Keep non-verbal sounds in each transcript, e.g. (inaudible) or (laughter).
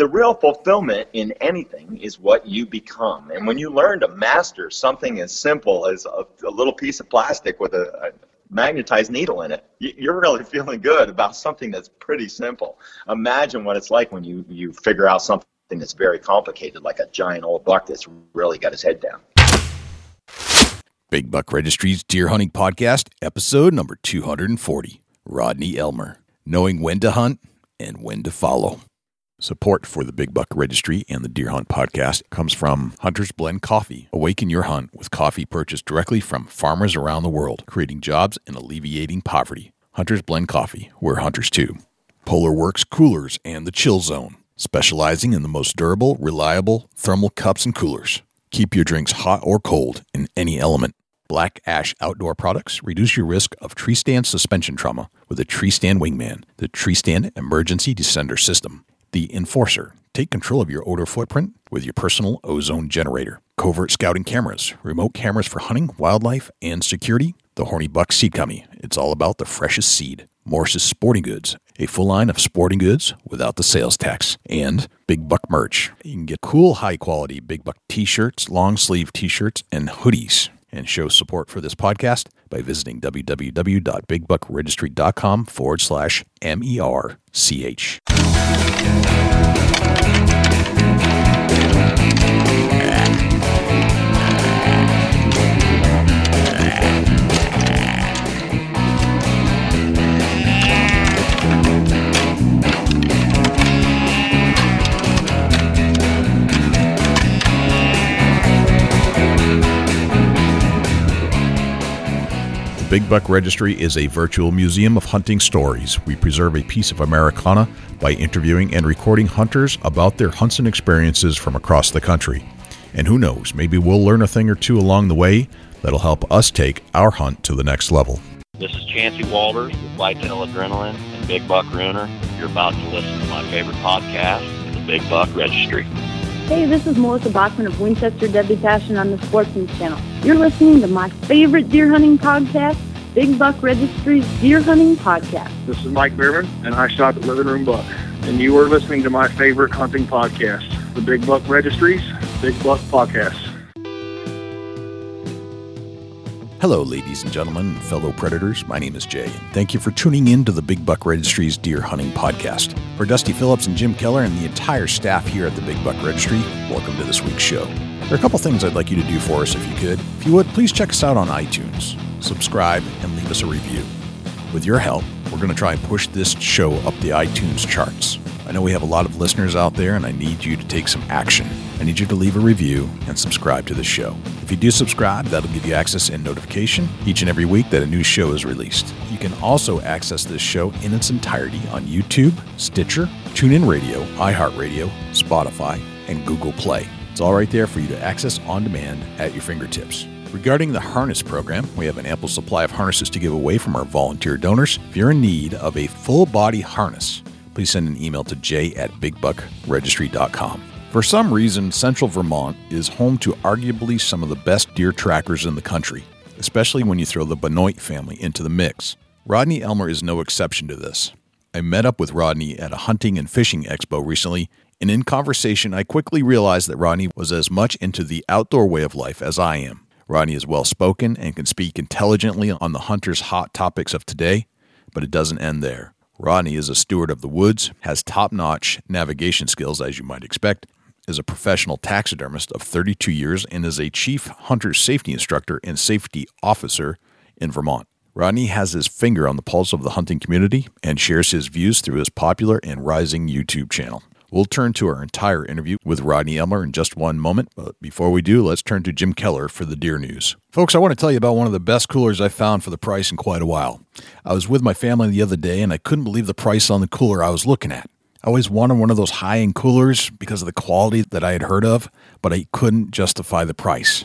the real fulfillment in anything is what you become. And when you learn to master something as simple as a, a little piece of plastic with a, a magnetized needle in it, you're really (laughs) feeling good about something that's pretty simple. Imagine what it's like when you, you figure out something that's very complicated, like a giant old buck that's really got his head down. Big Buck Registry's Deer Hunting Podcast, episode number 240. Rodney Elmer, knowing when to hunt and when to follow. Support for the Big Buck Registry and the Deer Hunt podcast comes from Hunter's Blend Coffee. Awaken your hunt with coffee purchased directly from farmers around the world, creating jobs and alleviating poverty. Hunter's Blend Coffee, we're hunters too. Polar Works Coolers and the Chill Zone, specializing in the most durable, reliable thermal cups and coolers. Keep your drinks hot or cold in any element. Black Ash Outdoor Products reduce your risk of tree stand suspension trauma with a tree stand wingman, the tree stand emergency descender system. The Enforcer. Take control of your odor footprint with your personal ozone generator. Covert scouting cameras, remote cameras for hunting, wildlife, and security. The Horny Buck Seed Company. It's all about the freshest seed. Morse's Sporting Goods, a full line of sporting goods without the sales tax. And Big Buck merch. You can get cool, high quality Big Buck t shirts, long sleeve t shirts, and hoodies. And show support for this podcast by visiting www.bigbuckregistry.com forward slash M E R C H. Big Buck Registry is a virtual museum of hunting stories. We preserve a piece of Americana by interviewing and recording hunters about their hunts and experiences from across the country. And who knows, maybe we'll learn a thing or two along the way that'll help us take our hunt to the next level. This is Chancey Walters with Whitetail Adrenaline and Big Buck Runner. You're about to listen to my favorite podcast, The Big Buck Registry. Hey, this is Melissa Bachman of Winchester Deadly Passion on the Sportsman Channel. You're listening to my favorite deer hunting podcast, Big Buck Registry's Deer Hunting Podcast. This is Mike Behrman, and I shot the Living Room Buck. And you are listening to my favorite hunting podcast, the Big Buck Registry's Big Buck Podcast. Hello, ladies and gentlemen, fellow predators. My name is Jay, and thank you for tuning in to the Big Buck Registry's Deer Hunting Podcast. For Dusty Phillips and Jim Keller and the entire staff here at the Big Buck Registry, welcome to this week's show. There are a couple things I'd like you to do for us if you could. If you would, please check us out on iTunes, subscribe, and leave us a review. With your help, we're going to try and push this show up the iTunes charts. I know we have a lot of listeners out there, and I need you to take some action. I need you to leave a review and subscribe to the show. If you do subscribe, that'll give you access and notification each and every week that a new show is released. You can also access this show in its entirety on YouTube, Stitcher, TuneIn Radio, iHeartRadio, Spotify, and Google Play. It's all right there for you to access on demand at your fingertips. Regarding the harness program, we have an ample supply of harnesses to give away from our volunteer donors. If you're in need of a full body harness, please send an email to j at bigbuckregistry.com. For some reason, central Vermont is home to arguably some of the best deer trackers in the country, especially when you throw the Benoit family into the mix. Rodney Elmer is no exception to this. I met up with Rodney at a hunting and fishing expo recently, and in conversation, I quickly realized that Rodney was as much into the outdoor way of life as I am. Rodney is well spoken and can speak intelligently on the hunter's hot topics of today, but it doesn't end there. Rodney is a steward of the woods, has top notch navigation skills, as you might expect, is a professional taxidermist of 32 years, and is a chief hunter safety instructor and safety officer in Vermont. Rodney has his finger on the pulse of the hunting community and shares his views through his popular and rising YouTube channel. We'll turn to our entire interview with Rodney Elmer in just one moment, but before we do, let's turn to Jim Keller for the deer news. Folks, I want to tell you about one of the best coolers I've found for the price in quite a while. I was with my family the other day and I couldn't believe the price on the cooler I was looking at. I always wanted one of those high end coolers because of the quality that I had heard of, but I couldn't justify the price.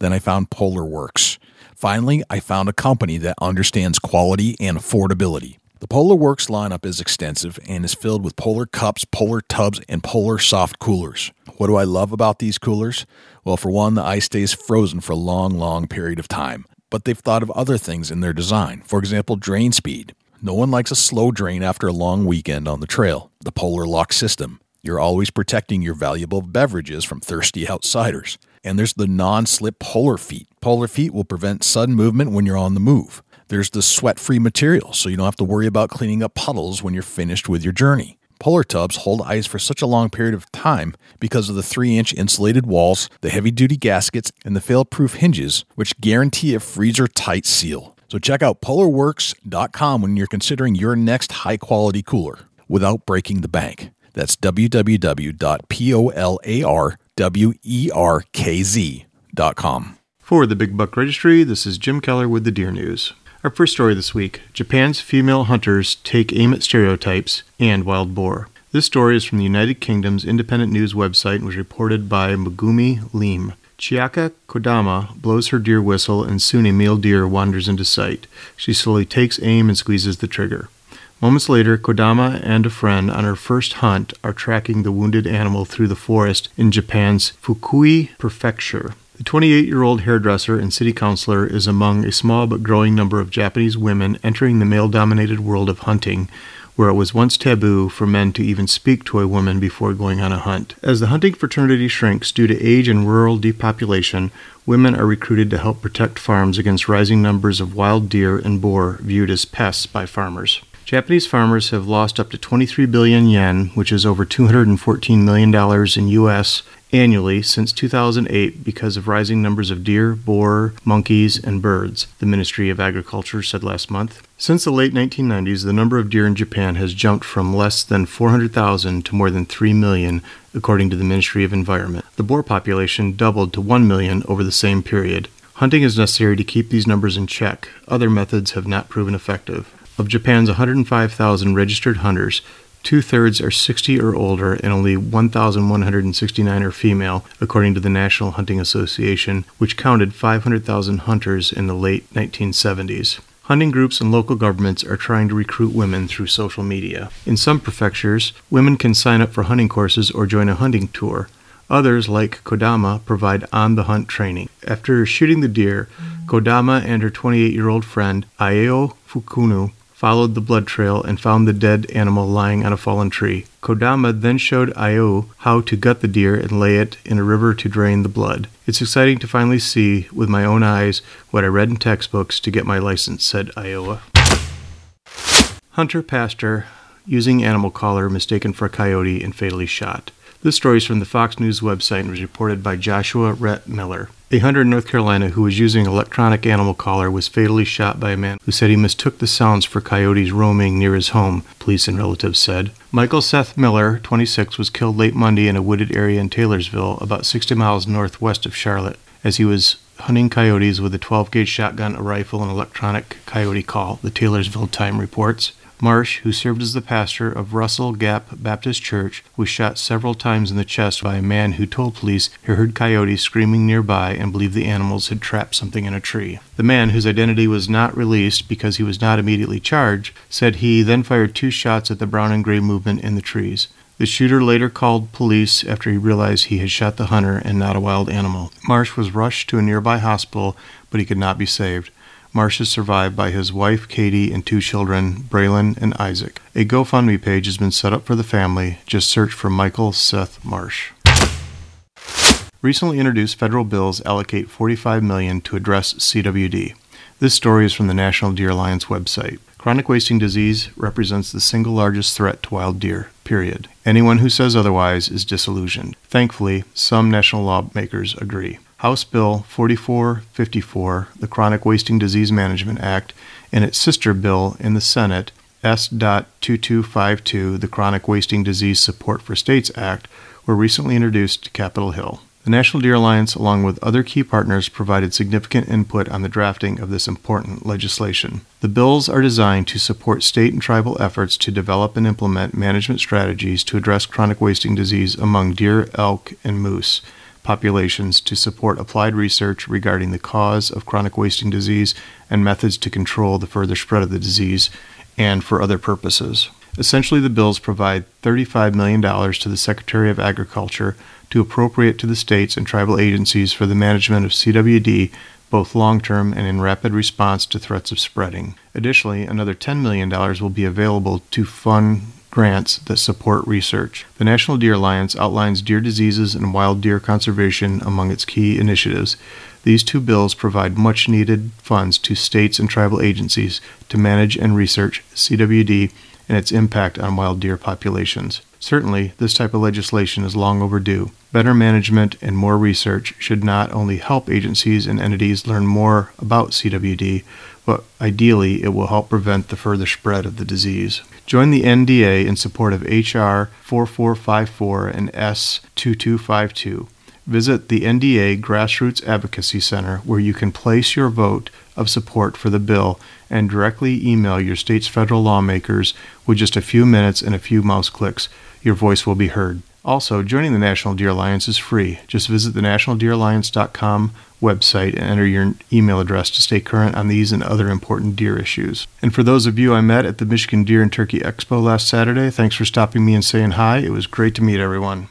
Then I found Polar Works. Finally, I found a company that understands quality and affordability. The Polar Works lineup is extensive and is filled with polar cups, polar tubs, and polar soft coolers. What do I love about these coolers? Well, for one, the ice stays frozen for a long, long period of time. But they've thought of other things in their design. For example, drain speed. No one likes a slow drain after a long weekend on the trail. The Polar Lock system. You're always protecting your valuable beverages from thirsty outsiders. And there's the non slip Polar Feet. Polar Feet will prevent sudden movement when you're on the move. There's the sweat free material, so you don't have to worry about cleaning up puddles when you're finished with your journey. Polar tubs hold ice for such a long period of time because of the 3 inch insulated walls, the heavy duty gaskets, and the fail proof hinges, which guarantee a freezer tight seal. So check out polarworks.com when you're considering your next high quality cooler without breaking the bank. That's www.polarwerkz.com. For the Big Buck Registry, this is Jim Keller with the Deer News. Our first story this week Japan's female hunters take aim at stereotypes and wild boar. This story is from the United Kingdom's independent news website and was reported by Megumi Lim. Chiaki Kodama blows her deer whistle and soon a male deer wanders into sight. She slowly takes aim and squeezes the trigger. Moments later, Kodama and a friend on her first hunt are tracking the wounded animal through the forest in Japan's Fukui Prefecture. The 28 year old hairdresser and city councilor is among a small but growing number of Japanese women entering the male dominated world of hunting, where it was once taboo for men to even speak to a woman before going on a hunt. As the hunting fraternity shrinks due to age and rural depopulation, women are recruited to help protect farms against rising numbers of wild deer and boar viewed as pests by farmers. Japanese farmers have lost up to 23 billion yen, which is over $214 million in US annually since 2008 because of rising numbers of deer, boar, monkeys, and birds, the Ministry of Agriculture said last month. Since the late 1990s, the number of deer in Japan has jumped from less than 400,000 to more than 3 million, according to the Ministry of Environment. The boar population doubled to 1 million over the same period. Hunting is necessary to keep these numbers in check. Other methods have not proven effective. Of Japan's 105,000 registered hunters, two thirds are 60 or older, and only 1,169 are female, according to the National Hunting Association, which counted 500,000 hunters in the late 1970s. Hunting groups and local governments are trying to recruit women through social media. In some prefectures, women can sign up for hunting courses or join a hunting tour. Others, like Kodama, provide on the hunt training. After shooting the deer, Kodama and her 28 year old friend, Aeo Fukunu, followed the blood trail and found the dead animal lying on a fallen tree. Kodama then showed Ayo how to gut the deer and lay it in a river to drain the blood. It's exciting to finally see with my own eyes what I read in textbooks to get my license, said Iowa. Hunter pastor using animal collar mistaken for a coyote and fatally shot. This story is from the Fox News website and was reported by Joshua Rhett Miller. A hunter in North Carolina who was using an electronic animal collar was fatally shot by a man who said he mistook the sounds for coyotes roaming near his home, police and relatives said. Michael Seth Miller, 26, was killed late Monday in a wooded area in Taylorsville, about 60 miles northwest of Charlotte, as he was hunting coyotes with a 12 gauge shotgun, a rifle, and electronic coyote call, the Taylorsville Time reports. Marsh, who served as the pastor of Russell Gap Baptist Church, was shot several times in the chest by a man who told police he heard coyotes screaming nearby and believed the animals had trapped something in a tree. The man, whose identity was not released because he was not immediately charged, said he then fired two shots at the brown and gray movement in the trees. The shooter later called police after he realized he had shot the hunter and not a wild animal. Marsh was rushed to a nearby hospital, but he could not be saved. Marsh is survived by his wife, Katie, and two children, Braylon and Isaac. A GoFundMe page has been set up for the family. Just search for Michael Seth Marsh. Recently introduced federal bills allocate 45 million to address CWD. This story is from the National Deer Alliance website. Chronic wasting disease represents the single largest threat to wild deer, period. Anyone who says otherwise is disillusioned. Thankfully, some national lawmakers agree. House Bill 4454, the Chronic Wasting Disease Management Act, and its sister bill in the Senate, S.2252, the Chronic Wasting Disease Support for States Act, were recently introduced to Capitol Hill. The National Deer Alliance, along with other key partners, provided significant input on the drafting of this important legislation. The bills are designed to support state and tribal efforts to develop and implement management strategies to address chronic wasting disease among deer, elk, and moose populations to support applied research regarding the cause of chronic wasting disease and methods to control the further spread of the disease, and for other purposes. Essentially, the bills provide $35 million to the Secretary of Agriculture to appropriate to the states and tribal agencies for the management of CWD, both long term and in rapid response to threats of spreading. Additionally, another $10 million will be available to fund grants that support research. The National Deer Alliance outlines deer diseases and wild deer conservation among its key initiatives. These two bills provide much needed funds to states and tribal agencies to manage and research CWD and its impact on wild deer populations. Certainly, this type of legislation is long overdue. Better management and more research should not only help agencies and entities learn more about CWD, but ideally it will help prevent the further spread of the disease. Join the NDA in support of HR 4454 and S 2252. Visit the NDA Grassroots Advocacy Center where you can place your vote of support for the bill and directly email your state's federal lawmakers with just a few minutes and a few mouse clicks. Your voice will be heard. Also, joining the National Deer Alliance is free. Just visit the nationaldeeralliance.com website and enter your email address to stay current on these and other important deer issues. And for those of you I met at the Michigan Deer and Turkey Expo last Saturday, thanks for stopping me and saying hi. It was great to meet everyone.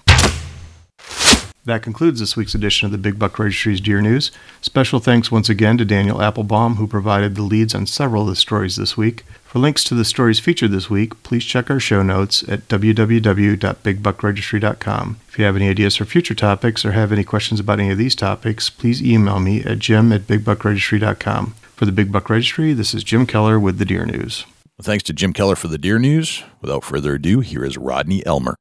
That concludes this week's edition of the Big Buck Registry's Deer News. Special thanks once again to Daniel Applebaum, who provided the leads on several of the stories this week. For links to the stories featured this week, please check our show notes at www.bigbuckregistry.com. If you have any ideas for future topics or have any questions about any of these topics, please email me at jim at bigbuckregistry.com. For the Big Buck Registry, this is Jim Keller with the Deer News. Thanks to Jim Keller for the Deer News. Without further ado, here is Rodney Elmer.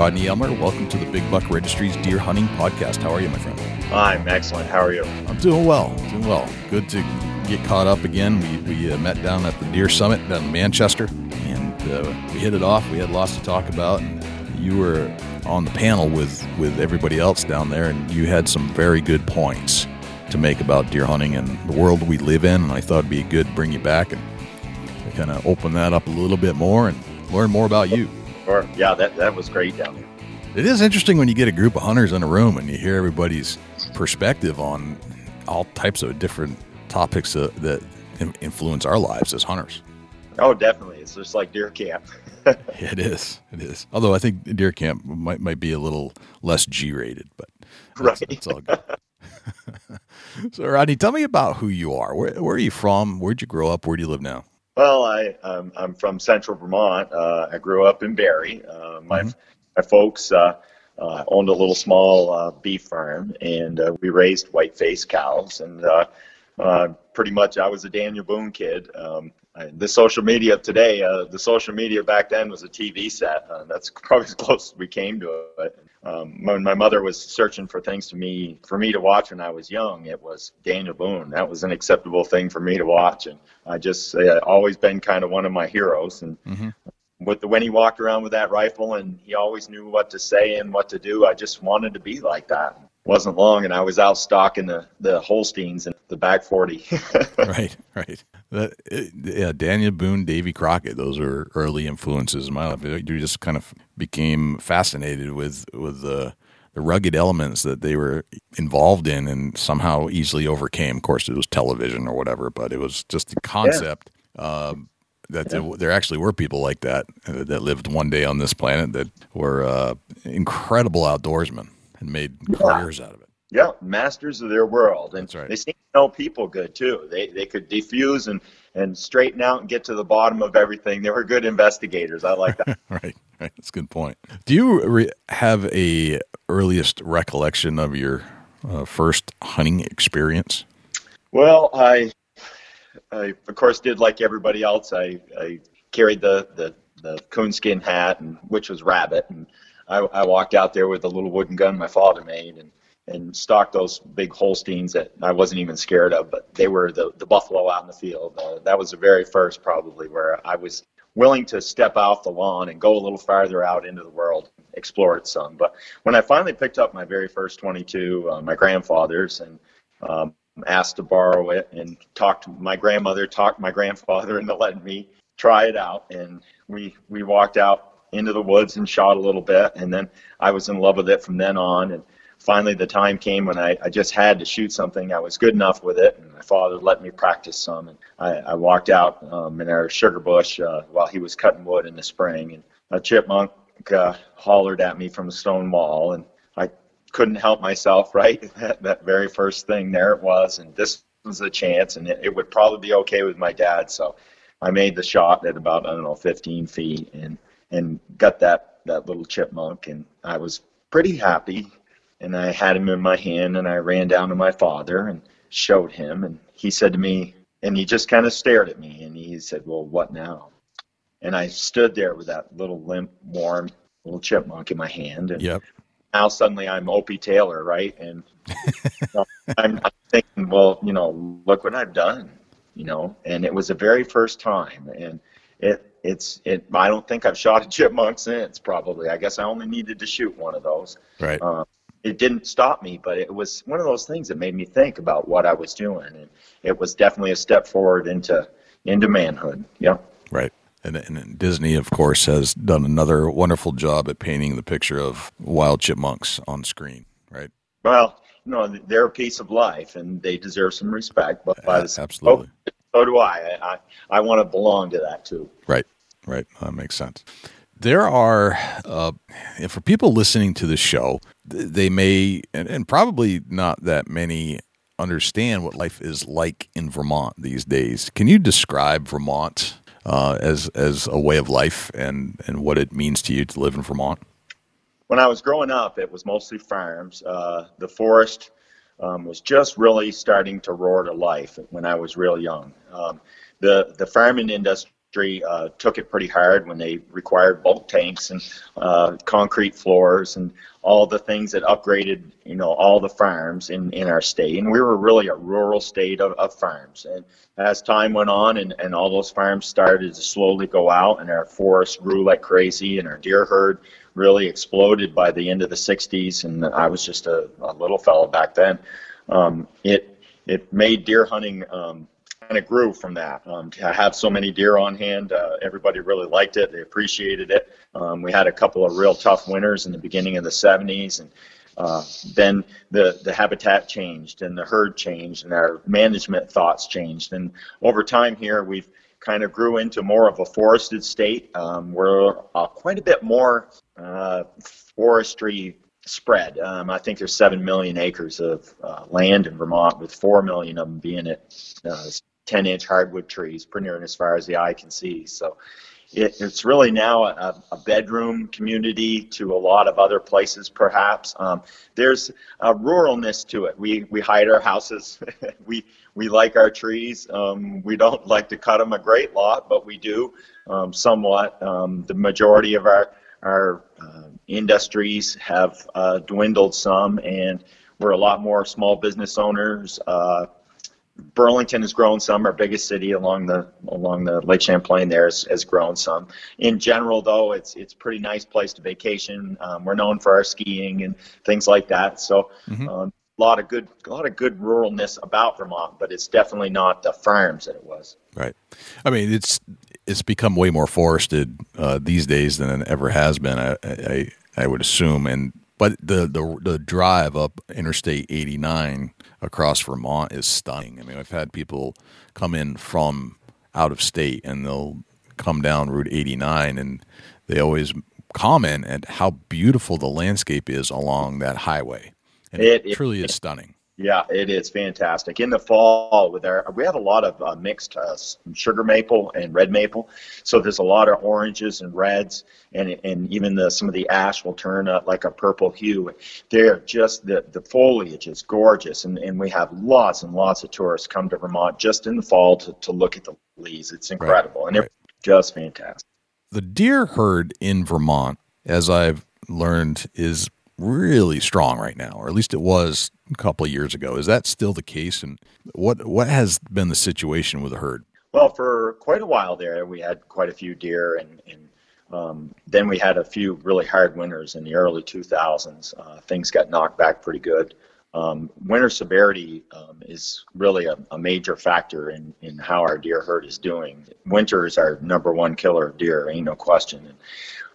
Rodney Elmer, welcome to the Big Buck Registry's Deer Hunting Podcast. How are you, my friend? I'm excellent. How are you? I'm doing well. Doing well. Good to get caught up again. We, we uh, met down at the Deer Summit down in Manchester, and uh, we hit it off. We had lots to talk about. And you were on the panel with, with everybody else down there, and you had some very good points to make about deer hunting and the world we live in. And I thought it'd be good to bring you back and kind of open that up a little bit more and learn more about you. Or yeah, that that was great down there. It is interesting when you get a group of hunters in a room and you hear everybody's perspective on all types of different topics uh, that influence our lives as hunters. Oh, definitely. It's just like deer camp. (laughs) it is. It is. Although I think deer camp might might be a little less G rated, but that's, right. that's all good. (laughs) so, Rodney, tell me about who you are. Where, where, are you from? Where'd you grow up? Where do you live now? Well, I um, I'm from Central Vermont. Uh, I grew up in Barre. Uh, my mm-hmm. my folks uh, uh, owned a little small uh, beef farm, and uh, we raised white-faced cows. And uh, uh, pretty much, I was a Daniel Boone kid. Um, the social media of today, uh, the social media back then was a TV set. Uh, that's (laughs) probably as close as we came to it. Um, when my mother was searching for things to me for me to watch when I was young, it was Daniel Boone. That was an acceptable thing for me to watch, and I just uh, always been kind of one of my heroes. And mm-hmm with the when he walked around with that rifle and he always knew what to say and what to do. I just wanted to be like that. Wasn't long, and I was out stalking the the Holsteins and the back forty. (laughs) right, right. That, yeah, Daniel Boone, Davy Crockett. Those are early influences in my life. You just kind of became fascinated with with the the rugged elements that they were involved in and somehow easily overcame. Of course, it was television or whatever, but it was just the concept. Yeah. Uh, that yeah. there, there, actually were people like that uh, that lived one day on this planet that were uh, incredible outdoorsmen and made yeah. careers out of it. Yeah, masters of their world, and right. they seem to know people good too. They they could defuse and and straighten out and get to the bottom of everything. They were good investigators. I like that. (laughs) right, right. That's a good point. Do you re- have a earliest recollection of your uh, first hunting experience? Well, I I of course did like everybody else. I, I carried the, the, the coonskin hat, and which was rabbit, and I, I walked out there with a little wooden gun my father made, and and stalked those big Holsteins that I wasn't even scared of, but they were the, the buffalo out in the field. Uh, that was the very first, probably, where I was willing to step off the lawn and go a little farther out into the world, explore it some. But when I finally picked up my very first 22, uh, my grandfather's, and um, asked to borrow it and talked my grandmother, talked my grandfather (laughs) into letting me try it out. And we, we walked out into the woods and shot a little bit. And then I was in love with it from then on. And finally the time came when I, I just had to shoot something. I was good enough with it. And my father let me practice some. And I, I walked out um, in our sugar bush uh, while he was cutting wood in the spring. And a chipmunk uh, hollered at me from a stone wall. And I couldn't help myself, right? (laughs) That, that very first thing, there it was, and this was a chance, and it, it would probably be okay with my dad. So I made the shot at about I don't know 15 feet and and got that that little chipmunk and I was pretty happy and I had him in my hand and I ran down to my father and showed him. And he said to me and he just kind of stared at me and he said well what now? And I stood there with that little limp warm little chipmunk in my hand and Yep. now suddenly I'm Opie Taylor right? And (laughs) you know, I'm, I'm thinking well you know look what I've done you know? And it was the very first time and it it's it I don't think I've shot a chipmunk since probably. I guess I only needed to shoot one of those. Right. um, it didn't stop me, but it was one of those things that made me think about what I was doing, and it was definitely a step forward into into manhood. Yeah. Right. And, and Disney, of course, has done another wonderful job at painting the picture of wild chipmunks on screen. Right. Well, you know, they're a piece of life, and they deserve some respect. But by the absolutely. so do I. I I want to belong to that too. Right, right. That makes sense. There are, uh, for people listening to the show, they may, and, and probably not that many, understand what life is like in Vermont these days. Can you describe Vermont uh, as as a way of life and and what it means to you to live in Vermont? when I was growing up, it was mostly farms. Uh, the forest um, was just really starting to roar to life when I was real young. Um, the the farming industry uh, took it pretty hard when they required bulk tanks and uh, concrete floors and all the things that upgraded, you know, all the farms in, in our state. And we were really a rural state of, of farms. And as time went on and, and all those farms started to slowly go out and our forests grew like crazy and our deer herd really exploded by the end of the 60s, and I was just a, a little fellow back then. Um, it it made deer hunting um, of grew from that. Um, to have so many deer on hand, uh, everybody really liked it. They appreciated it. Um, we had a couple of real tough winters in the beginning of the 70s, and uh, then the the habitat changed and the herd changed and our management thoughts changed. And over time here, we've kind of grew into more of a forested state. Um, we're uh, quite a bit more uh, forestry spread. Um, I think there's seven million acres of uh, land in Vermont, with four million of them being at uh, 10-inch hardwood trees, pretty near as far as the eye can see. So it, it's really now a, a bedroom community to a lot of other places, perhaps. Um, there's a ruralness to it. We we hide our houses. (laughs) we we like our trees. Um, we don't like to cut them a great lot, but we do um, somewhat. Um, the majority of our our uh, industries have uh, dwindled some, and we're a lot more small business owners. Uh, Burlington has grown some. Our biggest city along the along the Lake Champlain there has, has grown some. In general, though, it's it's a pretty nice place to vacation. Um, we're known for our skiing and things like that. So, Mhm. um, a lot of good a lot of good ruralness about Vermont, but it's definitely not the farms that it was. Right. I mean, it's it's become way more forested uh, these days than it ever has been. I, I I would assume, and but the the the drive up Interstate 89 across Vermont is stunning. I mean, I've had people come in from out of state, and they'll come down Route 89, and they always comment at how beautiful the landscape is along that highway. And it, It- it- truly is stunning. Yeah, it is fantastic. In the fall, with our we have a lot of uh, mixed uh, sugar maple and red maple, so there's a lot of oranges and reds, and and even the some of the ash will turn uh, like a purple hue. They're just the the foliage is gorgeous, and and we have lots and lots of tourists come to Vermont just in the fall to to look at the leaves. It's incredible, and right. it's just fantastic. the deer herd in Vermont, as I've learned, is really strong right now, or at least it was a couple years ago. Is that still the case? And what what has been the situation with the herd? Well, for quite a while there, we had quite a few deer, and, and um, then we had a few really hard winters in the early 2000s. Uh, things got knocked back pretty good. Um, winter severity um, is really a, a major factor in, in how our deer herd is doing. Winter is our number one killer of deer, ain't no question. And,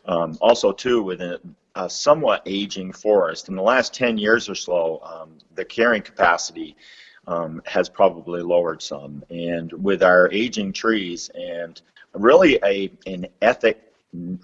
um, also, too, with a somewhat aging forest, in the last 10 years or so, um, the carrying capacity um, has probably lowered some. And with our aging trees and really a an ethic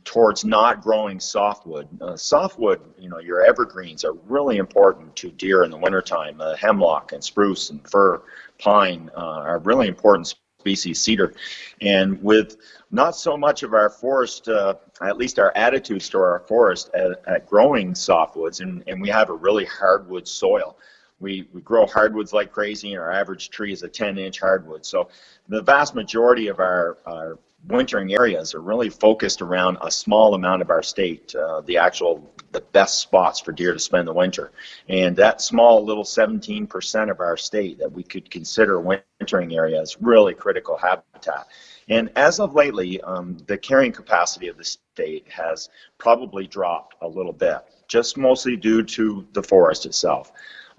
towards not growing softwood. Uh, softwood, you know, your evergreens are really important to deer in the wintertime. Uh, hemlock and spruce and fir, pine uh, are really important species cedar, and with not so much of our forest, uh, at least our attitudes to our forest at, at growing softwoods, and, and we have a really hardwood soil. We, we grow hardwoods like crazy, and our average tree is a 10 inch hardwood. So the vast majority of our, our wintering areas are really focused around a small amount of our state, uh, the actual the best spots for deer to spend the winter. And that small little 17% of our state that we could consider wintering area is really critical habitat. And as of lately, um, the carrying capacity of the state has probably dropped a little bit, just mostly due to the forest itself.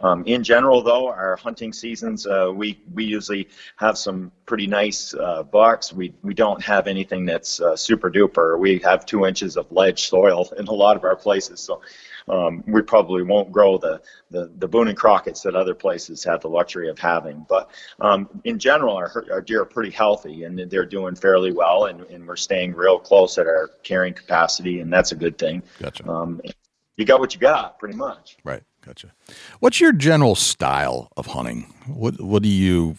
Um, in general, though, our hunting seasons, uh, we, we usually have some pretty nice uh, bucks. We, we don't have anything that's uh, super duper. We have two inches of ledge soil (laughs) in a lot of our places, so um, we probably won't grow the, the, the Boone and Crockett's that other places have the luxury of having. But um, in general, our, our deer are pretty healthy and they're doing fairly well, and, and we're staying real close at our carrying capacity, and that's a good thing. Gotcha. Um, you got what you got, pretty much. Right. Gotcha. What's your general style of hunting? What What do you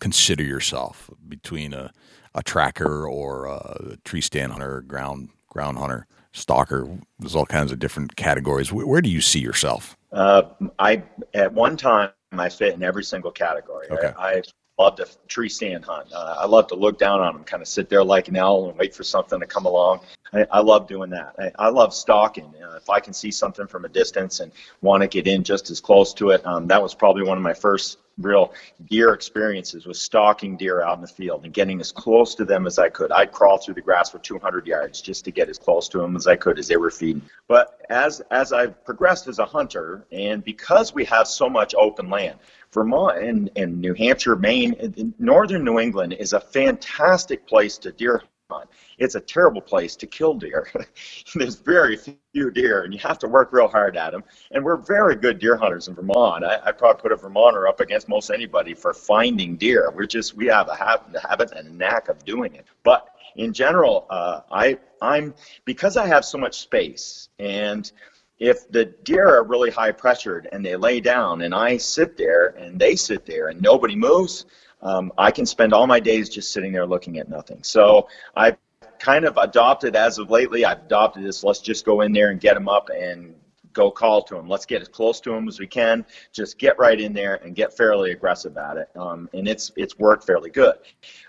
consider yourself between a, a tracker or a tree stand hunter, ground ground hunter, stalker? There's all kinds of different categories. Where, where do you see yourself? Uh, I at one time I fit in every single category. Okay. I, I love to tree stand hunt. Uh, I love to look down on them, kind of sit there like an owl and wait for something to come along. I, I love doing that. I, I love stalking. Uh, if I can see something from a distance and want to get in just as close to it, um, that was probably one of my first real deer experiences was stalking deer out in the field and getting as close to them as I could. I'd crawl through the grass for 200 yards just to get as close to them as I could as they were feeding. But as as I've progressed as a hunter, and because we have so much open land, Vermont and, and New Hampshire, Maine, northern New England is a fantastic place to deer hunt. It's a terrible place to kill deer. (laughs) There's very few deer, and you have to work real hard at them. And we're very good deer hunters in Vermont. I, I probably put a Vermonter up against most anybody for finding deer. We're just we have a habit, a habit and a knack of doing it. But in general, uh, I I'm because I have so much space and if the deer are really high pressured and they lay down and I sit there and they sit there and nobody moves, um, I can spend all my days just sitting there looking at nothing. So I've kind of adopted as of lately, I've adopted this let's just go in there and get them up and go call to them. Let's get as close to them as we can. Just get right in there and get fairly aggressive at it. Um, and it's it's worked fairly good.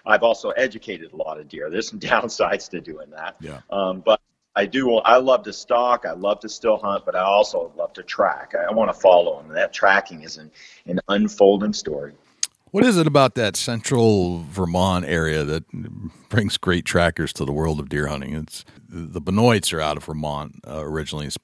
I've also educated a lot of deer. There's some (laughs) downsides to doing that. Yeah. Um, but I do. I love to stalk. I love to still hunt, but I also love to track. I, want to follow them. That tracking is an, an unfolding story. What is it about that central Vermont area that brings great trackers to the world of deer hunting? It's the Benoits are out of Vermont uh, originally. It's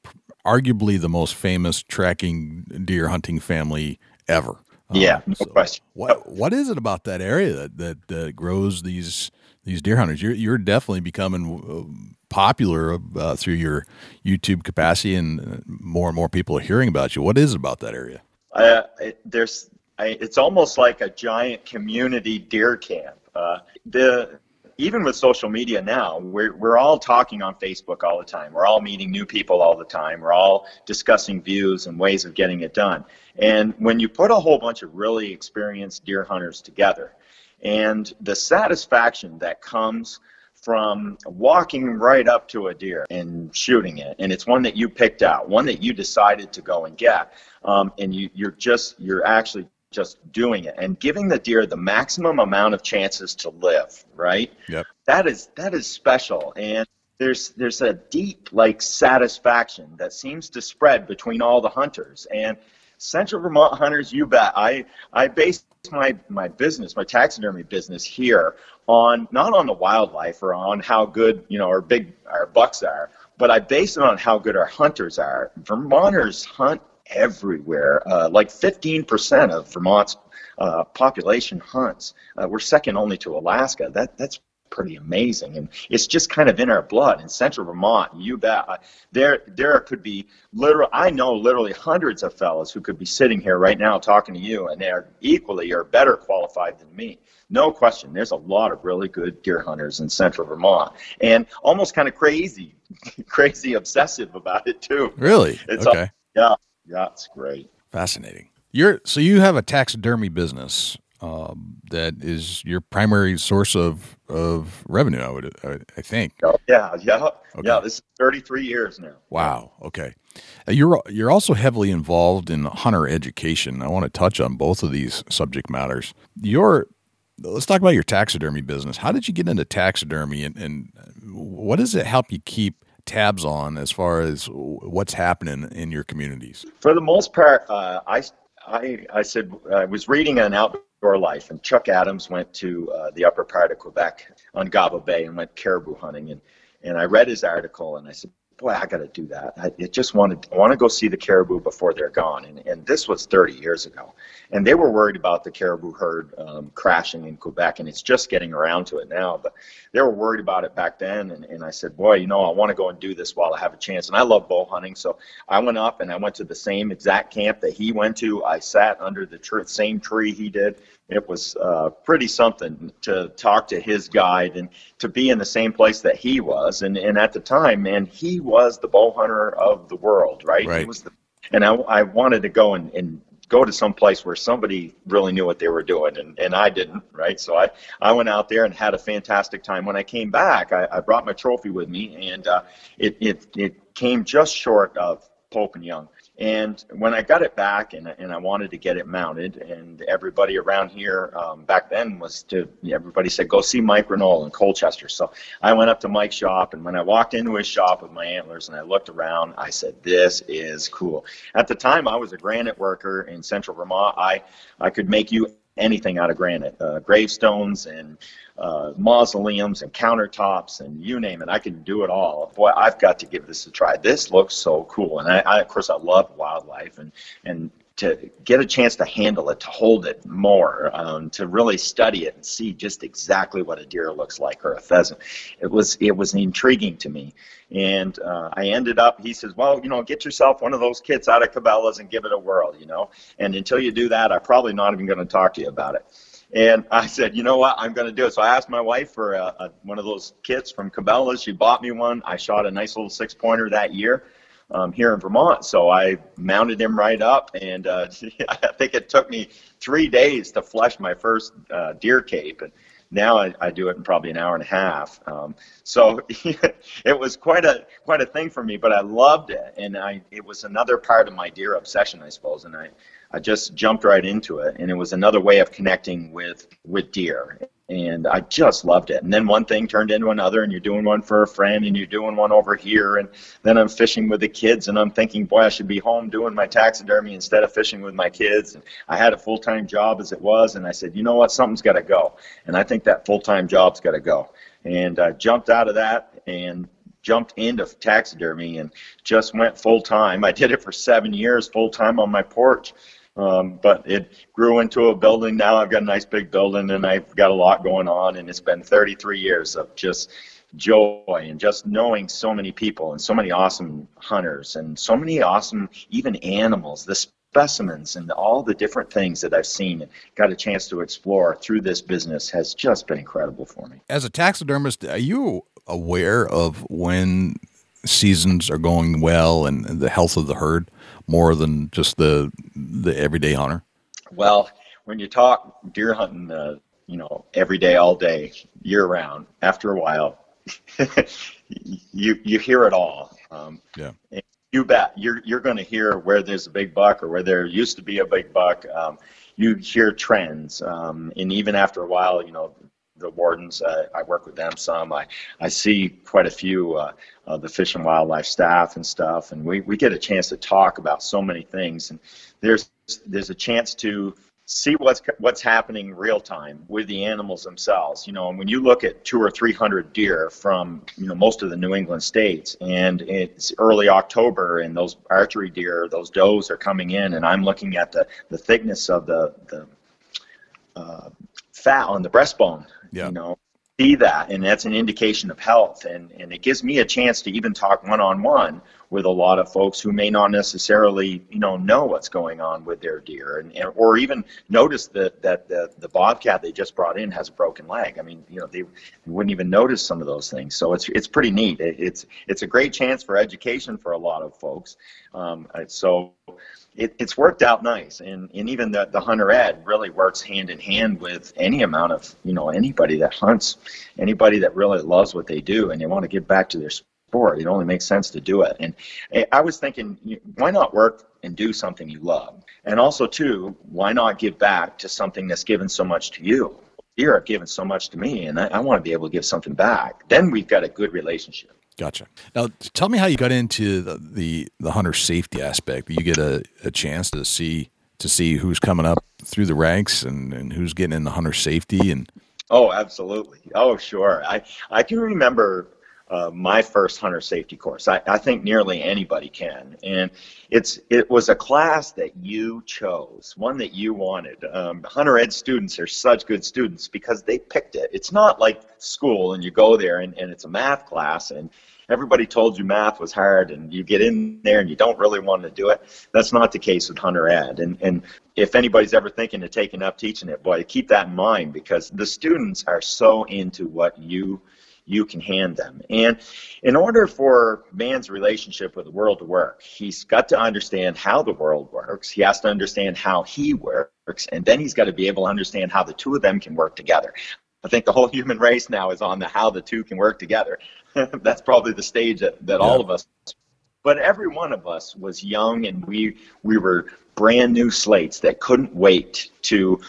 arguably the most famous tracking deer hunting family ever. Yeah, um, no so question. What what is it about that area that that, that grows these these deer hunters? You're you're definitely becoming uh, popular uh, through your YouTube capacity, and uh, more and more people are hearing about you. What is it about that area? Uh, it, there's, I, it's almost like a giant community deer camp. Uh, the even with social media now, we're, we're all talking on Facebook all the time. We're all meeting new people all the time. We're all discussing views and ways of getting it done. And when you put a whole bunch of really experienced deer hunters together, and the satisfaction that comes from walking right up to a deer and shooting it and it's one that you picked out one that you decided to go and get um, and you, you're just you're actually just doing it and giving the deer the maximum amount of chances to live right yep. that is that is special and there's there's a deep like satisfaction that seems to spread between all the hunters and central vermont hunters you bet i i base my my business my taxidermy business here on not on the wildlife or on how good you know our big our bucks are, but I base it on how good our hunters are. Vermonters hunt everywhere. Uh, like 15% of Vermont's uh, population hunts. Uh, we're second only to Alaska. That that's pretty amazing, and it's just kind of in our blood. In Central Vermont, you bet. There there could be literal. I know literally hundreds of fellows who could be sitting here right now talking to you, and they're equally or better qualified than me no question, there's a lot of really good deer hunters in central Vermont, and almost kind of crazy, (laughs) crazy obsessive about it too. Really? It's okay. All, yeah, it's great. Fascinating. You're so you have a taxidermy business. um, that is your primary source of of revenue. I would, I, I think. Oh, yeah, yeah, okay. yeah. This is 33 years now. Wow. Okay. Uh, you're you're also heavily involved in hunter education. I want to touch on both of these subject matters. Your let's talk about your taxidermy business. How did you get into taxidermy, and, and what does it help you keep tabs on as far as what's happening in your communities? For the most part, uh, I, I, I said I was reading an outdoor life, and Chuck Adams went to uh, the upper part of Quebec on Ungava Bay and went caribou hunting, and and I read his article, and I said, boy, I got to do that. I it just wanted, I want to go see the caribou before they're gone. And, and this was 30 years ago. And they were worried about the caribou herd um, crashing in Quebec, and it's just getting around to it now. But they were worried about it back then. And, and I said, boy, you know, I want to go and do this while I have a chance. And I love bow hunting. So I went up and I went to the same exact camp that he went to. I sat under the tr- same tree he did it was uh, pretty something to talk to his guide and to be in the same place that he was. And, and at the time, man, he was the bow hunter of the world, right? right. He was the, and I, I wanted to go and, and go to some place where somebody really knew what they were doing and, and I didn't, right? So I, I went out there and had a fantastic time. When I came back, I, I brought my trophy with me and uh, it, it, it came just short of Pope and Young. And when I got it back and, and I wanted to get it mounted, and everybody around here um, back then was to, everybody said, go see Mike Renault in Colchester. So I went up to Mike's shop, and when I walked into his shop with my antlers and I looked around, I said, this is cool. At the time, I was a granite worker in central Vermont. I, I could make you anything out of granite, uh, gravestones and uh, mausoleums and countertops and you name it. I can do it all. Boy, I've got to give this a try. This looks so cool, and I, I of course I love wildlife and and to get a chance to handle it, to hold it more, um, to really study it and see just exactly what a deer looks like or a pheasant. It was it was intriguing to me, and uh, I ended up. He says, "Well, you know, get yourself one of those kits out of Cabela's and give it a whirl, you know. And until you do that, I'm probably not even going to talk to you about it." And I said, you know what, I'm going to do it. So I asked my wife for a, a, one of those kits from Cabela's. She bought me one. I shot a nice little six pointer that year um, here in Vermont. So I mounted him right up, and uh, (laughs) I think it took me three days to flesh my first uh, deer cape. And now I, I do it in probably an hour and a half. Um, so (laughs) it was quite a quite a thing for me, but I loved it, and I it was another part of my deer obsession, I suppose. And I I just jumped right into it, and it was another way of connecting with with deer and I just loved it. And then one thing turned into another, and you're doing one for a friend, and you're doing one over here, and then I'm fishing with the kids, and I'm thinking, boy, I should be home doing my taxidermy instead of fishing with my kids. And I had a full time job as it was, and I said, you know what, something's got to go, and I think that full time job's got to go. And I jumped out of that and jumped into taxidermy and just went full time. I did it for seven years, full time on my porch um, but it grew into a building. Now I've got a nice big building and I've got a lot going on. And it's been 33 years of just joy and just knowing so many people and so many awesome hunters and so many awesome even animals. The specimens and all the different things that I've seen and got a chance to explore through this business has just been incredible for me. As a taxidermist, are you aware of when seasons are going well and the health of the herd? more than just the the everyday hunter? Well, when you talk deer hunting, uh, you know, every day, all day, year round, after a while, (laughs) you you hear it all. Um, yeah. You bet. You're you're going to hear where there's a big buck or where there used to be a big buck. Um, you hear trends, um, and even after a while, you know, the wardens. Uh, I work with them some. I, I see quite a few uh, uh, the fish and wildlife staff and stuff, and we, we get a chance to talk about so many things. And there's there's a chance to see what's what's happening real time with the animals themselves. You know, and when you look at two or three hundred deer from you know most of the New England states, and it's early October, and those archery deer, those does are coming in, and I'm looking at the the thickness of the the uh, fat on the breastbone. Yeah. You know, see that, and that's an indication of health, and and it gives me a chance to even talk one on one with a lot of folks who may not necessarily you know know what's going on with their deer, and, and or even notice that that the the bobcat they just brought in has a broken leg. I mean, you know, they wouldn't even notice some of those things. So it's it's pretty neat. It, it's it's a great chance for education for a lot of folks. Um, so it, it's worked out nice, and, and even the, the hunter ed really works hand in hand with any amount of you know anybody that hunts, anybody that really loves what they do and they want to give back to their sport. It only makes sense to do it. And eh, I was thinking, why not work and do something you love? And also, too, why not give back to something that's given so much to you? Deer have given so much to me, and I, I want to be able to give something back. Then we've got a good relationship. Gotcha. Now, tell me how you got into the the, the hunter safety aspect. You get a, a chance to see to see who's coming up through the ranks and, and who's getting in the hunter safety and. Oh, absolutely. Oh, sure. I I can remember uh, my first hunter safety course. I, I, think nearly anybody can, and it's it was a class that you chose, one that you wanted. Um, hunter ed students are such good students because they picked it. It's not like school and you go there and, and it's a math class and everybody told you math was hard and you get in there and you don't really want to do it. That's not the case with hunter ed. And and if anybody's ever thinking of taking up teaching it, boy, keep that in mind because the students are so into what you you can hand them. And in order for man's relationship with the world to work, he's got to understand how the world works. He has to understand how he works, and then he's got to be able to understand how the two of them can work together. I think the whole (laughs) human race now is on the how the two can work together. (laughs) That's probably the stage that, that yeah. all of us but every one of us was young and we we were brand new slates that couldn't wait to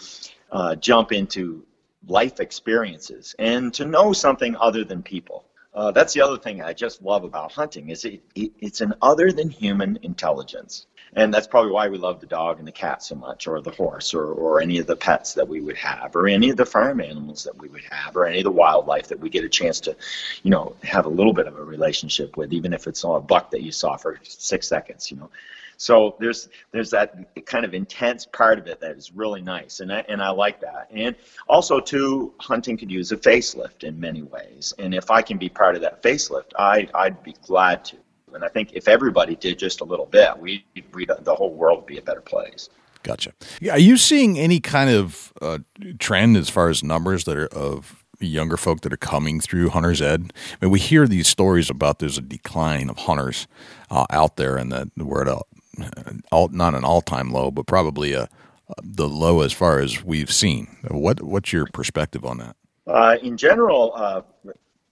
uh, jump into life experiences and to know something other than people. Uh, that's the other thing I just love about hunting is it, it, it's an other than human intelligence. And that's probably why we love the dog and the cat so much, or the horse, or, or any of the pets that we would have, or any of the farm animals that we would have, or any of the wildlife that we get a chance to, you know, have a little bit of a relationship with, even if it's a buck that you saw for six seconds, you know. So there's there's that kind of intense part of it that is really nice, and I, and I like that. And also, too, hunting could use a facelift in many ways. And if I can be part of that facelift, I I'd be glad to. And I think if everybody did just a little bit, we we the whole world would be a better place. Gotcha. Are you seeing any kind of uh, trend as far as numbers that are of younger folk that are coming through hunters ed? I mean, we hear these stories about there's a decline of hunters uh, out there, and that we're at a all, not an all time low, but probably a, the low as far as we've seen. What what's your perspective on that? Uh, in general, uh,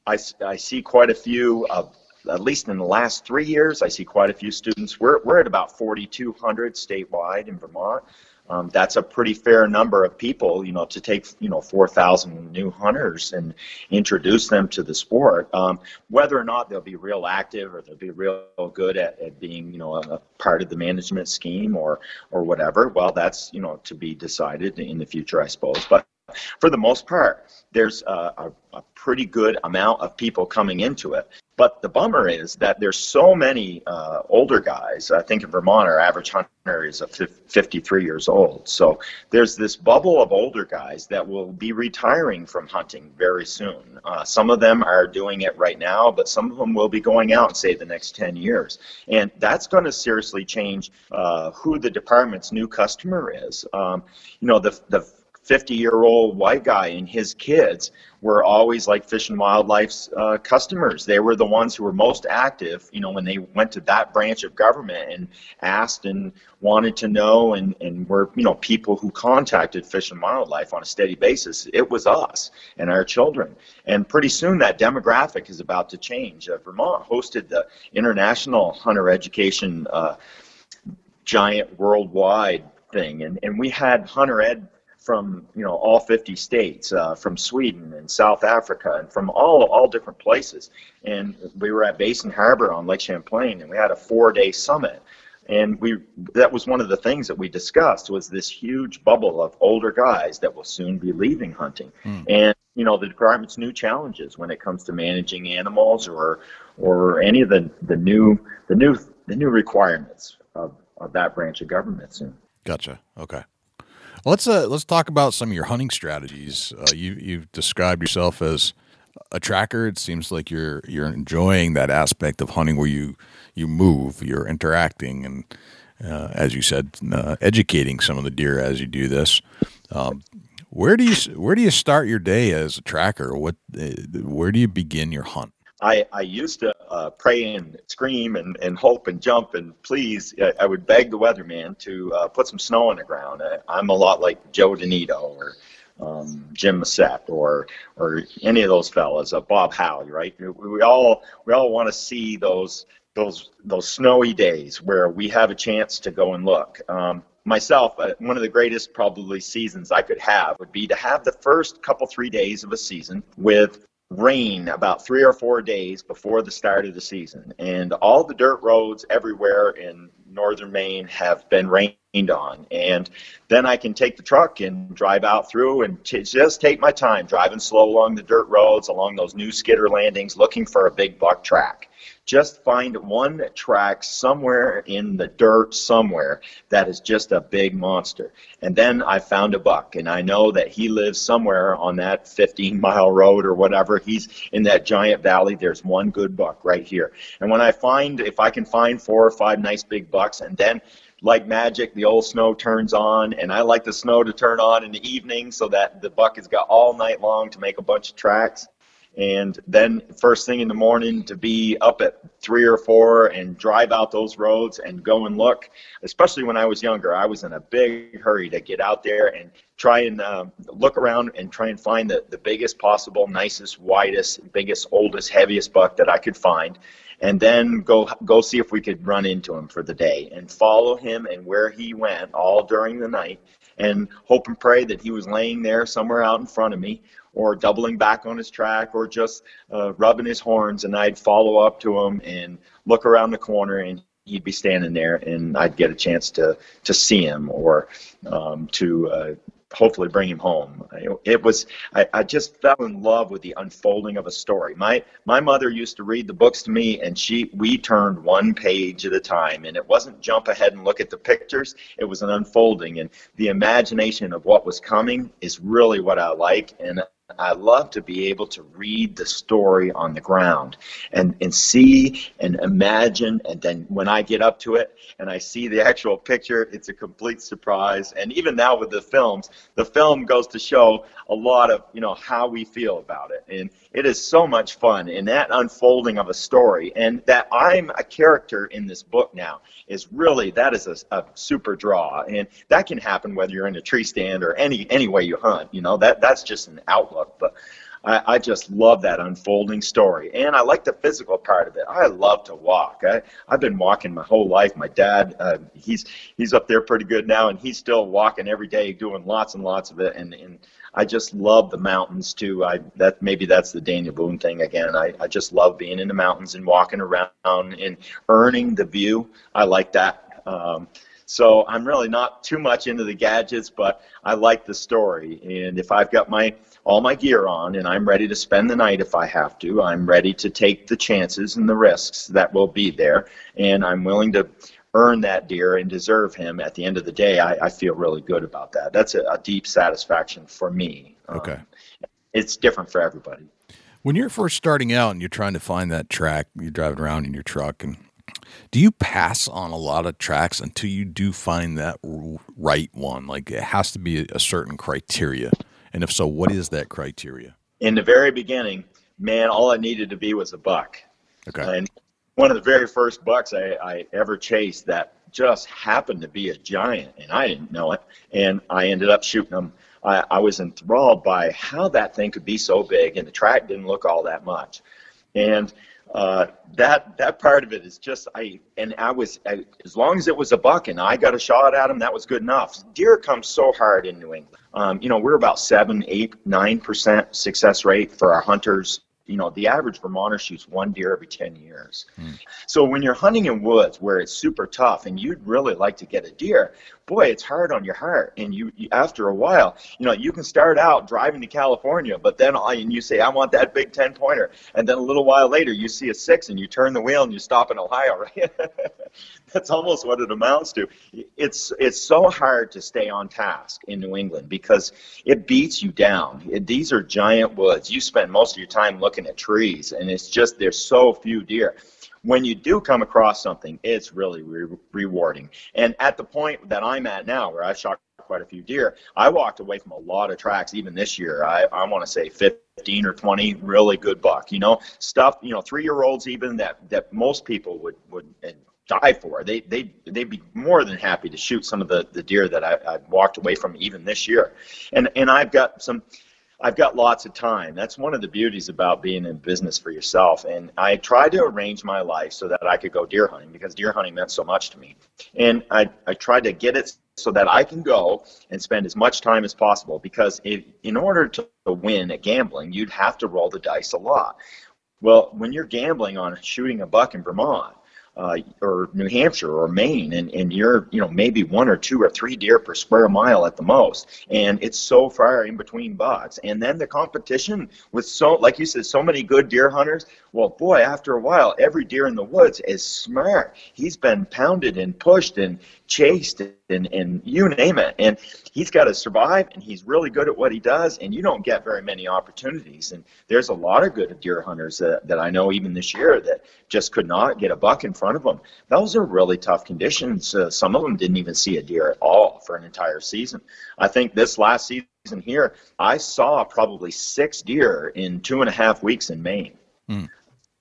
I, I see quite a few. Uh, at least in the last three years, I see quite a few students. We're we're at about 4,200 statewide in Vermont um, that's a pretty fair number of people, you know, to take, you know, 4,000 new hunters and introduce them to the sport. Um, whether or not they'll be real active or they'll be real good at, at being, you know, a, a, part of the management scheme or, or whatever, well, that's, you know, to be decided in the future, I suppose. But for the most part, there's a, a, a, pretty good amount of people coming into it. But the bummer is that there's so many uh, older guys. I think in Vermont, our average hunter is 53 years old. So there's this bubble of older guys that will be retiring from hunting very soon. Uh, some of them are doing it right now, but some of them will be going out, say, the next 10 years. And that's going to seriously change uh, who the department's new customer is. Um, you know, the, the 50 year old white guy and his kids were always like Fish and Wildlife's uh, customers. They were the ones who were most active, you know, when they went to that branch of government and asked and wanted to know and, and were, you know, people who contacted Fish and Wildlife on a steady basis. It was us and our children. And pretty soon that demographic is about to change. Uh, Vermont hosted the International Hunter Education uh, Giant Worldwide thing, and, and we had Hunter Ed from you know all 50 states, uh, from Sweden and South Africa, and from all all different places. And we were at Basin Harbor on Lake Champlain, and we had a four-day summit. And we that was one of the things that we discussed was this huge bubble of older guys that will soon be leaving hunting, mm. and you know the department's new challenges when it comes to managing animals or or any of the the new the new the new requirements of, of that branch of government soon. Gotcha. Okay. Let's uh, let's talk about some of your hunting strategies. Uh, you you've described yourself as a tracker. It seems like you're you're enjoying that aspect of hunting where you you move, you're interacting, and uh, as you said, uh, educating some of the deer as you do this. Um, where do you where do you start your day as a tracker? What uh, where do you begin your hunt? I, I used to uh, pray and scream and, and hope and jump and please. I would beg the weatherman to uh, put some snow on the ground. I, I'm a lot like Joe DeNito or um, Jim Massett or or any of those fellas, uh, Bob Howe, right? We, we all we all want to see those those those snowy days where we have a chance to go and look. Um, myself, uh, one of the greatest probably seasons I could have would be to have the first couple three days of a season with rain about three or four days before the start of the season. And all the dirt roads everywhere in northern Maine have been rained on. And then I can take the truck and drive out through and t- just take my time driving slow along the dirt roads, along those new skidder landings, looking for a big buck track just find one track somewhere in the dirt somewhere that is just a big monster. And then I found a buck, and I know that he lives somewhere on that 15 mile road or whatever. He's in that giant valley. There's one good buck right here. And when I find, if I can find four or five nice big bucks, and then like magic, the old snow turns on, and I like the snow to turn on in the evening so that the buck has got all night long to make a bunch of tracks. And then first thing in the morning to be up at three or four and drive out those roads and go and look especially when i was younger. I was in a big hurry to get out there and try and uh, look around and try and find the, the biggest possible nicest widest biggest oldest heaviest buck that i could find and then go go see if we could run into him for the day and follow him and where he went all during the night and hope and pray that he was laying there somewhere out in front of me or doubling back on his track or just uh, rubbing his horns and I'd follow up to him and look around the corner and he'd be standing there and I'd get a chance to to see him or um, to uh, hopefully bring him home. It was I, I just fell in love with the unfolding of a story. My my mother used to read the books to me, and she we turned one page at a time, and it wasn't jump ahead and look at the pictures. It was an unfolding, and the imagination of what was coming is really what I like, and I love to be able to read the story on the ground and, and see and imagine. And then when I get up to it and I see the actual picture, it's a complete surprise. And even now with the films, the film goes to show a lot of, you know, how we feel about it. And it is so much fun in that unfolding of a story. And that I'm a character in this book now is really, that is a, a super draw. And that can happen whether you're in a tree stand or any, any way you hunt, you know, that, that's just an outlook. But I, I, just love that unfolding story. And I like the physical part of it. I love to walk. I, I've been walking my whole life. My dad, uh, he's he's up there pretty good now, and he's still walking every day, doing lots and lots of it. And, and I just love the mountains too. I that maybe that's the Daniel Boone thing again. I, I just love being in the mountains and walking around and earning the view. I like that. Um, so I'm really not too much into the gadgets, but I like the story. And if I've got my all my gear on and I'm ready to spend the night if I have to, I'm ready to take the chances and the risks that will be there, and I'm willing to earn that deer and deserve him at the end of the day, I, I feel really good about that. That's a, a deep satisfaction for me. Okay. Um, it's different for everybody. When you're first starting out and you're trying to find that track, you're driving around in your truck and do you pass on a lot of tracks until you do find that right one? Like it has to be a certain criteria. And if so, what is that criteria? In the very beginning, man, all I needed to be was a buck. Okay. And one of the very first bucks I, I ever chased that just happened to be a giant, and I didn't know it. And I ended up shooting him. I, I was enthralled by how that thing could be so big, and the track didn't look all that much. And uh, that that part of it is just I and I was I, as long as it was a buck and I got a shot at him, that was good enough. Deer come so hard in New England. Um, you know, we're about seven, eight, nine percent success rate for our hunters you know, the average Vermonter shoots one deer every 10 years. Mm. So when you're hunting in woods where it's super tough and you'd really like to get a deer, boy, it's hard on your heart. And you, you after a while, you know, you can start out driving to California, but then and you say, I want that big 10 pointer. And then a little while later, you see a six and you turn the wheel and you stop in Ohio, (laughs) right? That's almost what it amounts to. It's, it's so hard to stay on task in New England because it beats you down. It, these are giant woods. You spend most of your time looking looking at trees, and it's just there's so few deer. When you do come across something, it's really re- rewarding. And at the point that I'm at now, where I've shot quite a few deer, I walked away from a lot of tracks, even this year. I, I want to say 15 or 20 really good buck, you know, stuff, you know, three year olds even that, that most people would, would eh, die for. They, they, they'd be more than happy to shoot some of the, the deer that I, I've walked away from even this year. And, and I've got some, I've got lots of time. That's one of the beauties about being in business for yourself. And I tried to arrange my life so that I could go deer hunting because deer hunting meant so much to me. And I, I tried to get it so that I can go and spend as much time as possible because if, in order to win at gambling, you'd have to roll the dice a lot. Well, when you're gambling on shooting a buck in Vermont, uh, or New Hampshire or Maine, and, and you're you know maybe one or two or three deer per square mile at the most, and it's so far in between bucks. And then the competition with so like you said, so many good deer hunters. Well, boy, after a while, every deer in the woods is smart. He's been pounded and pushed and chased and, and you name it. And he's got to survive, and he's really good at what he does, and you don't get very many opportunities. And there's a lot of good deer hunters that, that I know even this year that just could not get a buck in front of them. Those are really tough conditions. Uh, some of them didn't even see a deer at all for an entire season. I think this last season here, I saw probably six deer in two and a half weeks in Maine. Mm.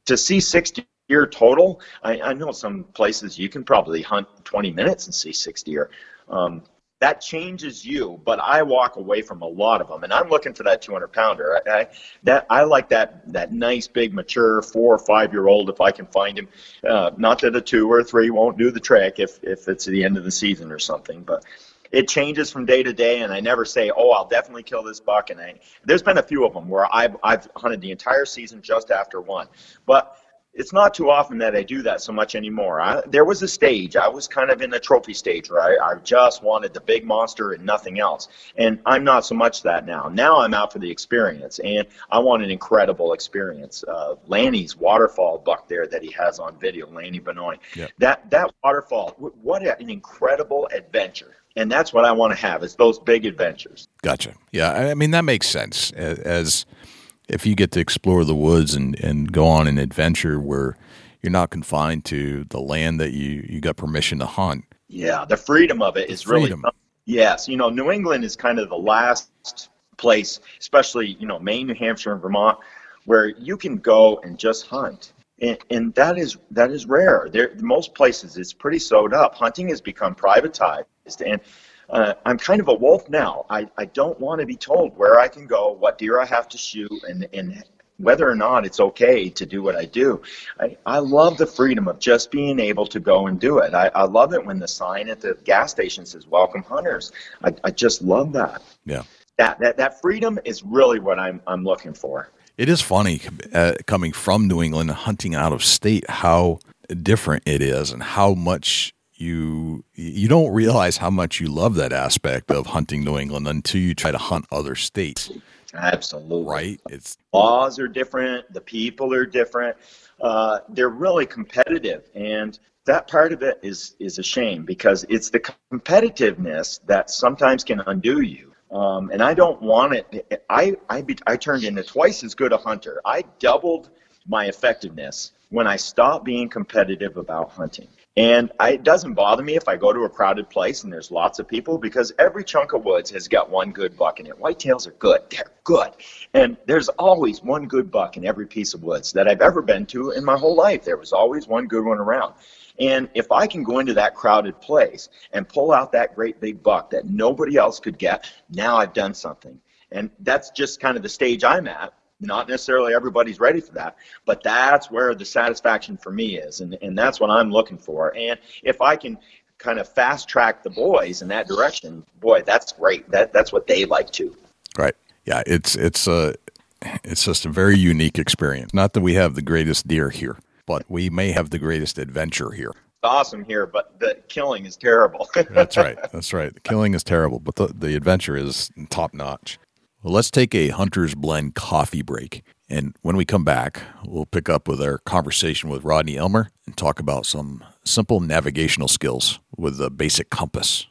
To see six deer total. I, I, know some places you can probably hunt 20 minutes and see six deer. Um, that changes you, but I walk away from a lot of them, and I'm looking for that 200 pounder. I, I, that I like that that nice big mature four or five year old if I can find him. Uh, not that a two or a three won't do the trick if if it's the end of the season or something, but it changes from day to day, and I never say, "Oh, I'll definitely kill this buck." And I, there's been a few of them where I've I've hunted the entire season just after one, but it's not too often that I do that so much anymore. I, there was a stage, I was kind of in the trophy stage where I, I just wanted the big monster and nothing else. And I'm not so much that now. Now I'm out for the experience, and I want an incredible experience. Uh, Lanny's waterfall buck there that he has on video, Lanny Benoit. Yep. That, that waterfall, what an incredible adventure and that's what I want to have is those big adventures. Gotcha. Yeah, I mean that makes sense as if you get to explore the woods and, and go on an adventure where you're not confined to the land that you, you got permission to hunt. Yeah, the freedom of it is freedom. really yes. You know, New England is kind of the last place, especially you know Maine, New Hampshire, and Vermont, where you can go and just hunt. And, and that is that is rare. There, most places it's pretty sewed up. Hunting has become privatized, and uh, I'm kind of a wolf now. I, I don't want to be told where I can go, what deer I have to shoot, and, and whether or not it's okay to do what I do. I, I love the freedom of just being able to go and do it. I, I love it when the sign at the gas station says "Welcome Hunters." I, I just love that. Yeah. That, that that freedom is really what I'm I'm looking for. It is funny uh, coming from New England, hunting out of state, how different it is, and how much you you don't realize how much you love that aspect of hunting New England until you try to hunt other states. Absolutely. Right. It's laws are different. The people are different. Uh, they're really competitive, and that part of it is is a shame because it's the competitiveness that sometimes can undo you. Um, and I don't want it. I I, be, I turned into twice as good a hunter. I doubled my effectiveness when I stopped being competitive about hunting. And I, it doesn't bother me if I go to a crowded place and there's lots of people because every chunk of woods has got one good buck in it. Whitetails are good. They're good. And there's always one good buck in every piece of woods that I've ever been to in my whole life. There was always one good one around. And if I can go into that crowded place and pull out that great big buck that nobody else could get, now I've done something. And that's just kind of the stage I'm at not necessarily everybody's ready for that, but that's where the satisfaction for me is, and, and that's what I'm looking for. And if I can kind of fast track the boys in that direction, boy, that's great. That that's what they like too. Right. Yeah. It's it's a it's just a very unique experience. Not that we have the greatest deer here, but we may have the greatest adventure here. It's Awesome here, but the killing is terrible. (laughs) that's right. That's right. The killing is terrible, but the, the adventure is top notch. Well, let's take a Hunter's Blend coffee break. And when we come back, we'll pick up with our conversation with Rodney Elmer and talk about some simple navigational skills with the basic compass.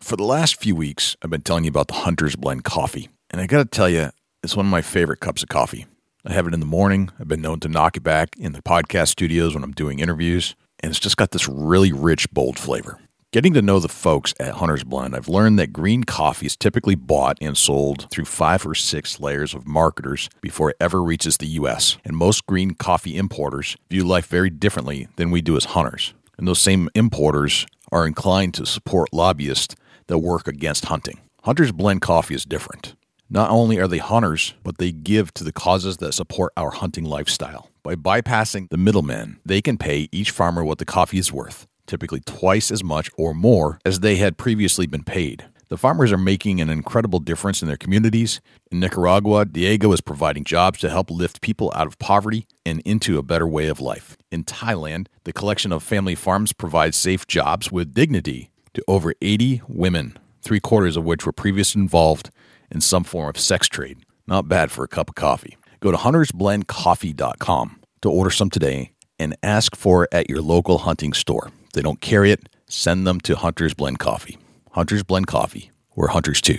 For the last few weeks, I've been telling you about the Hunter's Blend coffee. And I got to tell you, it's one of my favorite cups of coffee. I have it in the morning. I've been known to knock it back in the podcast studios when I'm doing interviews, and it's just got this really rich, bold flavor. Getting to know the folks at Hunter's Blend, I've learned that green coffee is typically bought and sold through five or six layers of marketers before it ever reaches the U.S. And most green coffee importers view life very differently than we do as hunters. And those same importers are inclined to support lobbyists that work against hunting. Hunter's Blend coffee is different. Not only are they hunters, but they give to the causes that support our hunting lifestyle. By bypassing the middlemen, they can pay each farmer what the coffee is worth typically twice as much or more as they had previously been paid. The farmers are making an incredible difference in their communities. In Nicaragua, Diego is providing jobs to help lift people out of poverty and into a better way of life. In Thailand, the collection of family farms provides safe jobs with dignity to over 80 women, three quarters of which were previously involved in some form of sex trade. Not bad for a cup of coffee. Go to huntersblendcoffee.com to order some today and ask for it at your local hunting store. If they don't carry it, send them to Hunter's Blend Coffee. Hunter's Blend Coffee, we're hunters too.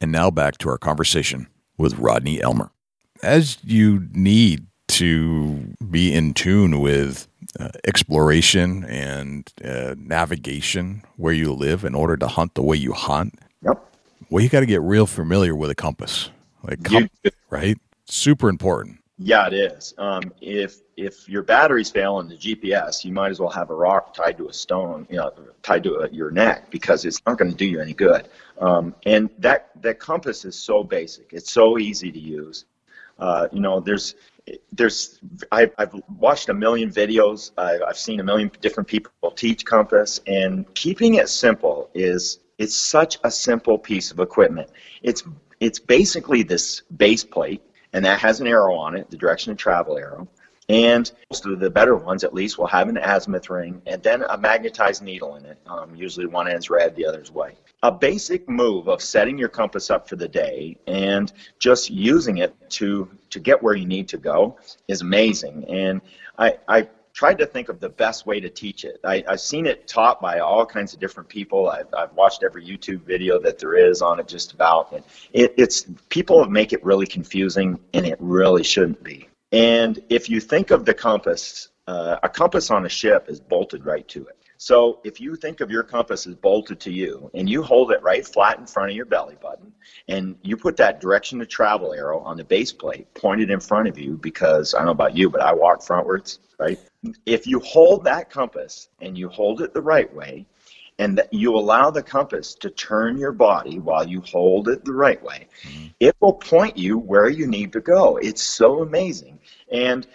And now back to our conversation with Rodney Elmer. As you need to be in tune with uh, exploration and uh, navigation where you live in order to hunt the way you hunt, Yep. well, you got to get real familiar with a compass, like You- right? Super important. Yeah, it is. Um, if if your batteries fail in the GPS, you might as well have a rock tied to a stone, you know, tied to a, your neck because it's not going to do you any good. Um, and that that compass is so basic. It's so easy to use. Uh, you know, there's there's I've, I've watched a million videos. I've, I've seen a million different people teach compass, and keeping it simple is it's such a simple piece of equipment. It's it's basically this base plate and that has an arrow on it, the direction of travel arrow. And most of the better ones, at least, will have an azimuth ring and then a magnetized needle in it. Um, usually one end's red, the other's white. A basic move of setting your compass up for the day and just using it to to get where you need to go is amazing. And I, I tried to think of the best way to teach it. I, I've seen it taught by all kinds of different people. I've, I've watched every YouTube video that there is on it just about. And it, it's people make it really confusing, and it really shouldn't be. And if you think of the compass, uh, a compass on a ship is bolted right to it. So if you think of your compass as bolted to you and you hold it right flat in front of your belly button and you put that direction to travel arrow on the base plate pointed in front of you because I don't know about you, but I walk frontwards, right? If you hold that compass and you hold it the right way and that you allow the compass to turn your body while you hold it the right way, mm-hmm. it will point you where you need to go. It's so amazing. And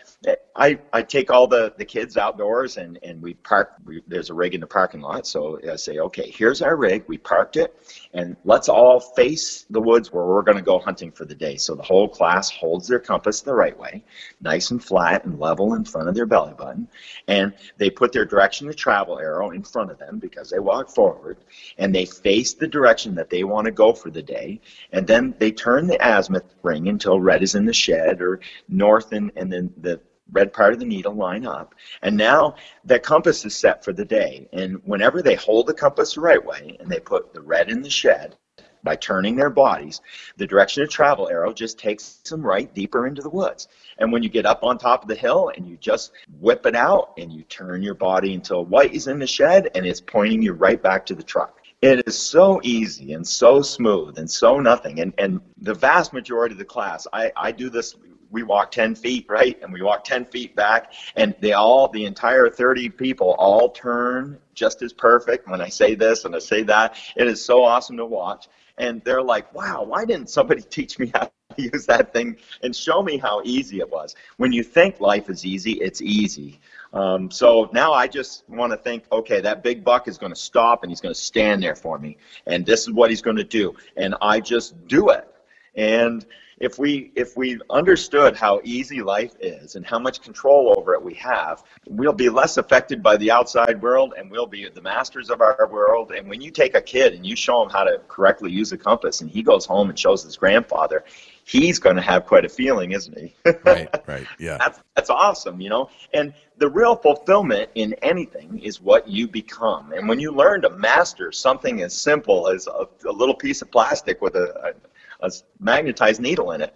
I, I take all the, the kids outdoors and, and we park, we, there's a rig in the parking lot. So I say, okay, here's our rig. We parked it and let's all face the woods where we're going to go hunting for the day. So the whole class holds their compass the right way, nice and flat and level in front of their belly button. And they put their direction to travel arrow in front of them because they walk forward and they face the direction that they want to go for the day. And then they turn the azimuth ring until red is in the shed or north and, and then the red part of the needle line up. And now the compass is set for the day. And whenever they hold the compass the right way and they put the red in the shed, by turning their bodies, the direction of travel arrow just takes them right deeper into the woods. And when you get up on top of the hill and you just whip it out and you turn your body until white is in the shed and it's pointing you right back to the truck. It is so easy and so smooth and so nothing. And, and the vast majority of the class, I, I do this we walk 10 feet right? And we walk 10 feet back and they all the entire 30 people all turn just as perfect when i say this and i say that. It is so awesome to watch. And they're like wow why didn't somebody (laughs) teach me how to use that thing and show me how easy it was? When you think life is easy it's easy. Um, so now I just want to think, okay, that big buck is going to stop and he's going to stand there for me, and this is what he's going to do, and I just do it. And if we if we understood how easy life is and how much control over it we have, we'll be less affected by the outside world and we'll be the masters of our world. And when you take a kid and you show him how to correctly use a compass and he goes home and shows his grandfather, he's going to have quite a feeling, isn't he? (laughs) Right, right, yeah. that's that's awesome, you know. And the real fulfillment in anything is what you become. And when you learn to master something as simple as a, a little piece of plastic with a, a, magnetized needle in it,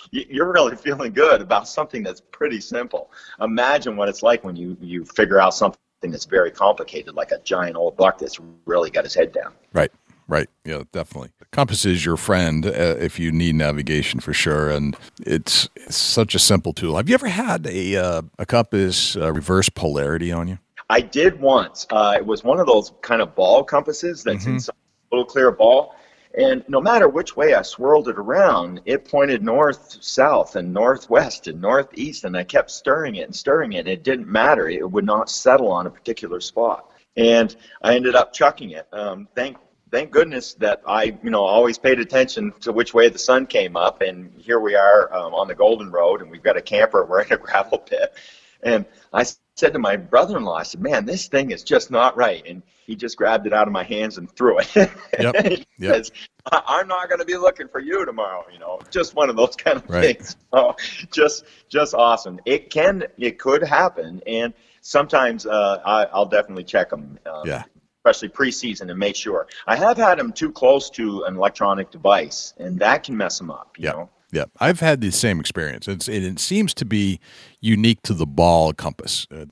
(laughs) you're really feeling good about something that's pretty simple. Imagine what it's like when you, you figure out something that's very complicated, like a giant old buck that's really got his head down. Right. Right. Yeah, definitely. Compass is your friend uh, if you need navigation for sure, and it's, it's, such a simple tool. Have you ever had a uh, a compass uh, reverse polarity on you? I did once. Uh, it was one of those kind of ball compasses that's mm-hmm. in some little clear ball, and no matter which way I swirled it around, it pointed north, south, and northwest, and northeast, and I kept stirring it and stirring it. And it didn't matter; it would not settle on a particular spot, and I ended up chucking it. Um, thank thank goodness that I, you know, always paid attention to which way the sun came up. And here we are um, on the Golden Road, and we've got a camper. (laughs) We're in a gravel pit, and I said to my brother-in-law, I said, "Man, this thing is just not right." And he just grabbed it out of my hands and threw it. (laughs) Yep. yep. says, "I'm not going to be looking for you tomorrow." You know, just one of those kind of right. things. So, just, just awesome. It can, it could happen, and sometimes uh, I, will definitely check them. Um, yeah especially preseason, and make sure. I have had them too close to an electronic device, and that can mess them up. You yeah. know? Yeah, I've had the same experience. It's, it, it seems to be unique to the ball compass. Uh,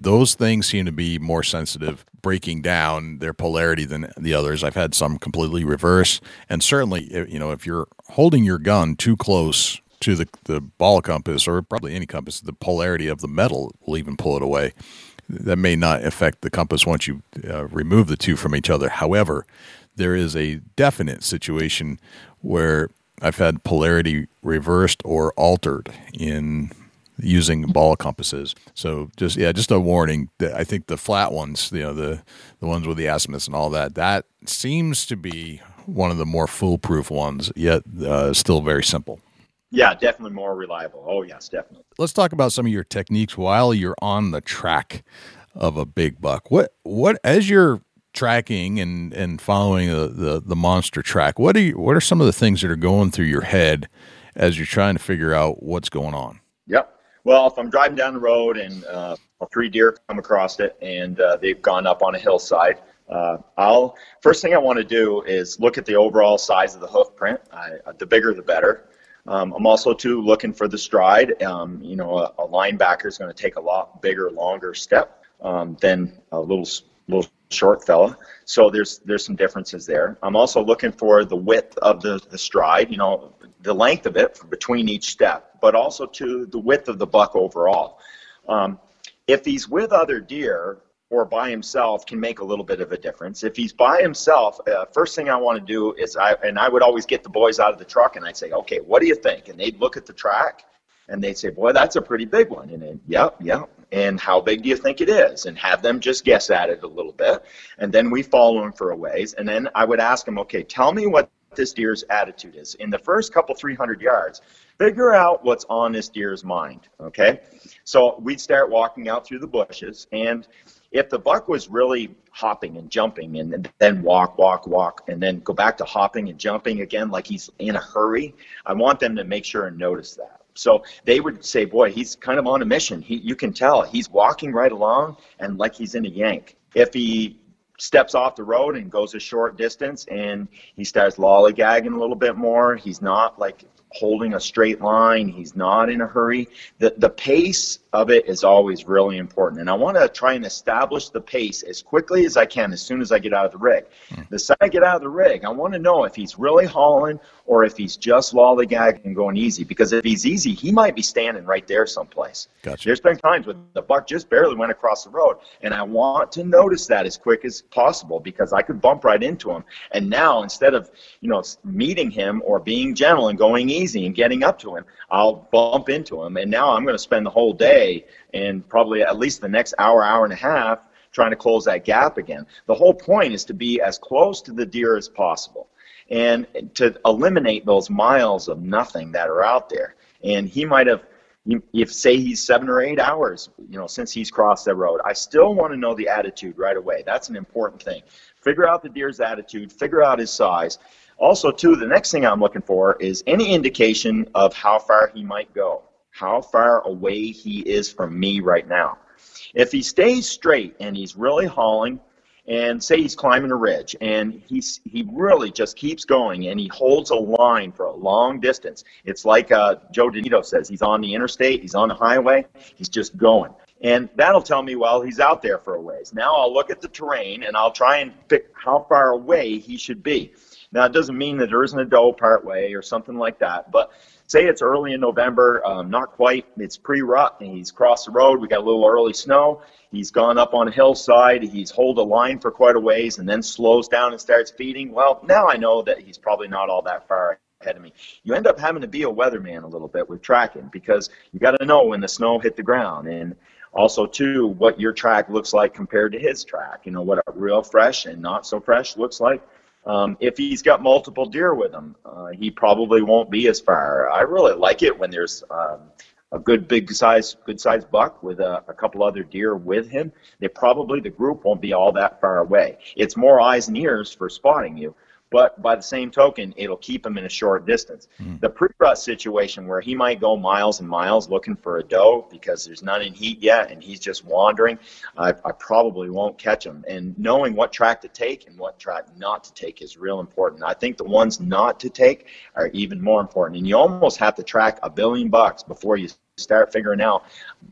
those things seem to be more sensitive, breaking down their polarity than the others. I've had some completely reverse, and certainly, you know, if you're holding your gun too close to the the ball compass or probably any compass, the polarity of the metal will even pull it away that may not affect the compass once you uh, remove the two from each other. However, there is a definite situation where I've had polarity reversed or altered in using ball compasses. So just yeah, just a warning. That I think the flat ones, you know, the the ones with the azimuths and all that, that seems to be one of the more foolproof ones. Yet uh, still very simple. Yeah, definitely more reliable. Oh, yes, definitely. Let's talk about some of your techniques while you're on the track of a big buck. What what as you're tracking and and following the, the, the monster track, what are you, what are some of the things that are going through your head as you're trying to figure out what's going on? Yep. Well, if I'm driving down the road and uh, three deer come across it and uh, they've gone up on a hillside, uh, I'll first thing I want to do is look at the overall size of the hoof print. I, the bigger, the better. Um, I'm also too looking for the stride. Um, you know, a, a linebacker is going to take a lot bigger, longer step um, than a little little short fella. So there's there's some differences there. I'm also looking for the width of the, the stride. You know, the length of it between each step, but also to the width of the buck overall. Um, if he's with other deer, or by himself can make a little bit of a difference. If he's by himself, uh, first thing I want to do is I and I would always get the boys out of the truck and I'd say, okay, what do you think? And they'd look at the track and they'd say, boy, that's a pretty big one. And then, yep, yep. And how big do you think it is? And have them just guess at it a little bit. And then we follow them for a ways. And then I would ask them, okay, tell me what this deer's attitude is. In the first couple 300 yards, figure out what's on this deer's mind, okay? So we'd start walking out through the bushes and if the buck was really hopping and jumping and then walk, walk, walk, and then go back to hopping and jumping again like he's in a hurry, I want them to make sure and notice that. So they would say, boy, he's kind of on a mission. He, you can tell he's walking right along and like he's in a yank. If he steps off the road and goes a short distance and he starts lollygagging a little bit more, he's not like holding a straight line. He's not in a hurry. The, the pace of it is always really important. And I want to try and establish the pace as quickly as I can as soon as I get out of the rig. Mm. The second I get out of the rig, I want to know if he's really hauling or if he's just lollygagging and going easy. Because if he's easy, he might be standing right there someplace. Gotcha. There's been times when the buck just barely went across the road. And I want to notice that as quick as possible because I could bump right into him. And now instead of, you know, meeting him or being gentle and going easy and getting up to him, I'll bump into him. And now I'm going to spend the whole day day and probably at least the next hour, hour and a half trying to close that gap again. The whole point is to be as close to the deer as possible and to eliminate those miles of nothing that are out there. And he might have, if say he's seven or eight hours, you know, since he's crossed that road, I still want to know the attitude right away. That's an important thing. Figure out the deer's attitude, figure out his size. Also, too, the next thing I'm looking for is any indication of how far he might go how far away he is from me right now. If he stays straight and he's really hauling and say he's climbing a ridge and he's he really just keeps going and he holds a line for a long distance it's like uh, joe DeNito says he's on the interstate he's on the highway he's just going. And that'll tell me well he's out there for a ways. Now i'll look at the terrain and i'll try and pick how far away he should be. Now it doesn't mean that there isn't a doe part way or something like that but say it's early in November, um, not quite. It's pre-rut, and he's crossed the road. We got a little early snow. He's gone up on a hillside. He's hold a line for quite a ways, and then slows down and starts feeding. Well, now I know that he's probably not all that far ahead of me. You end up having to be a weatherman a little bit with tracking because you got to know when the snow hit the ground and also too what your track looks like compared to his track you know what a real fresh and not so fresh looks like um, if he's got multiple deer with him, uh, he probably won't be as far. I really like it when there's um, a good big size, good size buck with a, a couple other deer with him. They probably the group won't be all that far away. It's more eyes and ears for spotting you but by the same token, it'll keep him in a short distance. Mm. The pre-rut situation where he might go miles and miles looking for a doe because there's none in heat yet and he's just wandering, I, I probably won't catch him. And knowing what track to take and what track not to take is real important. I think the ones not to take are even more important. And you almost have to track a billion bucks before you start figuring out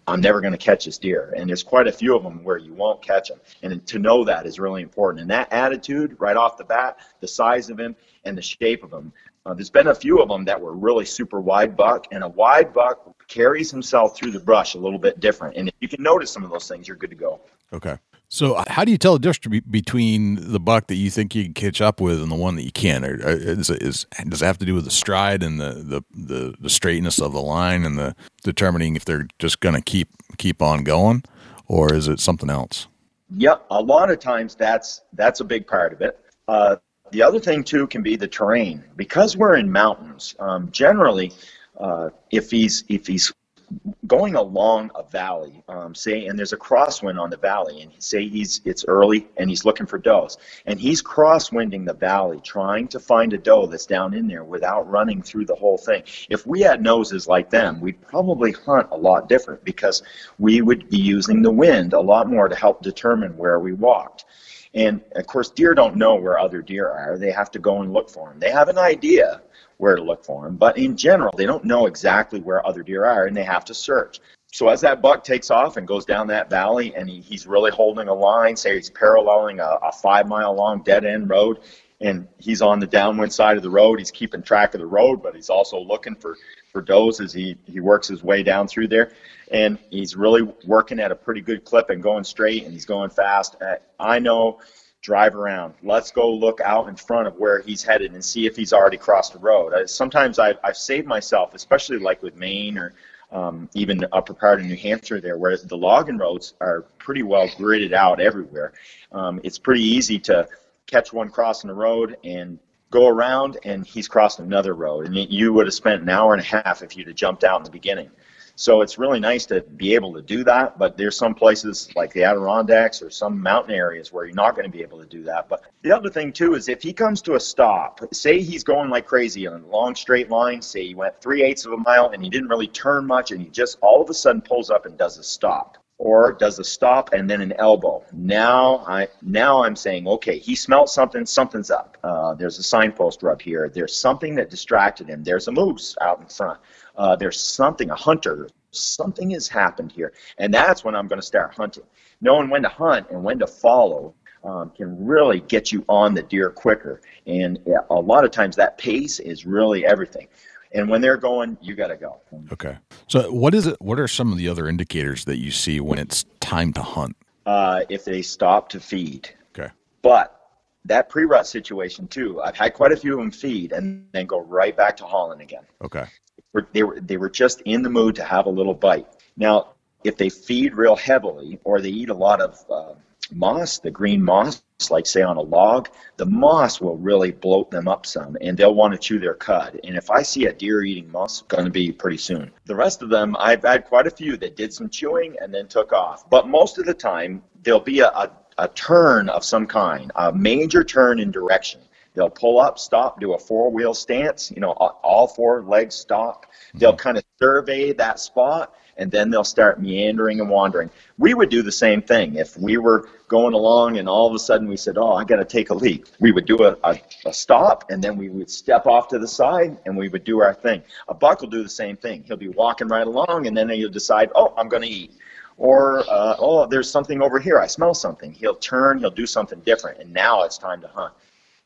I'm never going to catch this deer. And there's quite a few of them where you won't catch them. And to know that is really important. And that attitude right off the bat, the size of him and the shape of him. Uh, there's been a few of them that were really super wide buck, and a wide buck carries himself through the brush a little bit different. And if you can notice some of those things, you're good to go. Okay. So, uh, how do you tell the difference between the buck that you think you can catch up with and the one that you can't? Or, uh, is, is, does it have to do with the stride and the, the, the, the straightness of the line and the determining if they're just going to keep keep on going, or is it something else? Yep, a lot of times that's that's a big part of it. Uh, the other thing too can be the terrain because we're in mountains. Um, generally, uh, if he's if he's going along a valley, um, say, and there's a crosswind on the valley, and say he's it's early and he's looking for does, and he's crosswinding the valley, trying to find a doe that's down in there without running through the whole thing. If we had noses like them, we'd probably hunt a lot different because we would be using the wind a lot more to help determine where we walked. And of course, deer don't know where other deer are. They have to go and look for them. They have an idea where to look for them, but in general, they don't know exactly where other deer are, and they have to search. So as that buck takes off and goes down that valley, and he, he's really holding a line, say he's paralleling a, a five mile long dead end road, and he's on the downwind side of the road. He's keeping track of the road, but he's also looking for for does as he he works his way down through there, and he's really working at a pretty good clip and going straight, and he's going fast. Uh, I know. Drive around. Let's go look out in front of where he's headed and see if he's already crossed the road. I, sometimes I've, I've saved myself, especially like with Maine or um, even upper part of New Hampshire there, where the logging roads are pretty well gridded out everywhere. Um, it's pretty easy to catch one crossing the road and go around and he's crossed another road and you would have spent an hour and a half if you'd have jumped out in the beginning so it's really nice to be able to do that but there's some places like the adirondacks or some mountain areas where you're not going to be able to do that. But the other thing too is if he comes to a stop say he's going like crazy on a long straight line say he went three eighths of a mile and he didn't really turn much and he just all of a sudden pulls up and does a stop or does a stop and then an elbow. Now I now I'm saying, okay, he smelt something, something's up. Uh, there's a signpost rub here. There's something that distracted him. There's a moose out in front. Uh, there's something, a hunter. Something has happened here, and that's when I'm going to start hunting. Knowing when to hunt and when to follow um, can really get you on the deer quicker. And a lot of times that pace is really everything and when they're going, you got to go. Okay. So what is it? What are some of the other indicators that you see when it's time to hunt? Uh, if they stop to feed. Okay. But that pre-rut situation too, I've had quite a few of them feed and then go right back to hauling again. Okay. They were they were just in the mood to have a little bite. Now, if they feed real heavily or they eat a lot of uh, moss, the green moss, like say on a log, the moss will really bloat them up some and they'll want to chew their cud. And if I see a deer eating moss, it's going to be pretty soon. The rest of them, I've had quite a few that did some chewing and then took off. But most of the time, there'll be a, a, a turn of some kind, a major turn in direction. They'll pull up, stop, do a four wheel stance, you know, all four legs stop. They'll mm-hmm. kind of survey that spot and then they'll start meandering and wandering. We would do the same thing if we were going along and all of a sudden we said, "Oh, I got to take a leak." We would do a, a, a stop and then we would step off to the side and we would do our thing. A buck will do the same thing. He'll be walking right along and then he'll decide, "Oh, I'm going to eat." Or, uh, oh, there's something over here. I smell something. He'll turn, he'll do something different, and now it's time to hunt.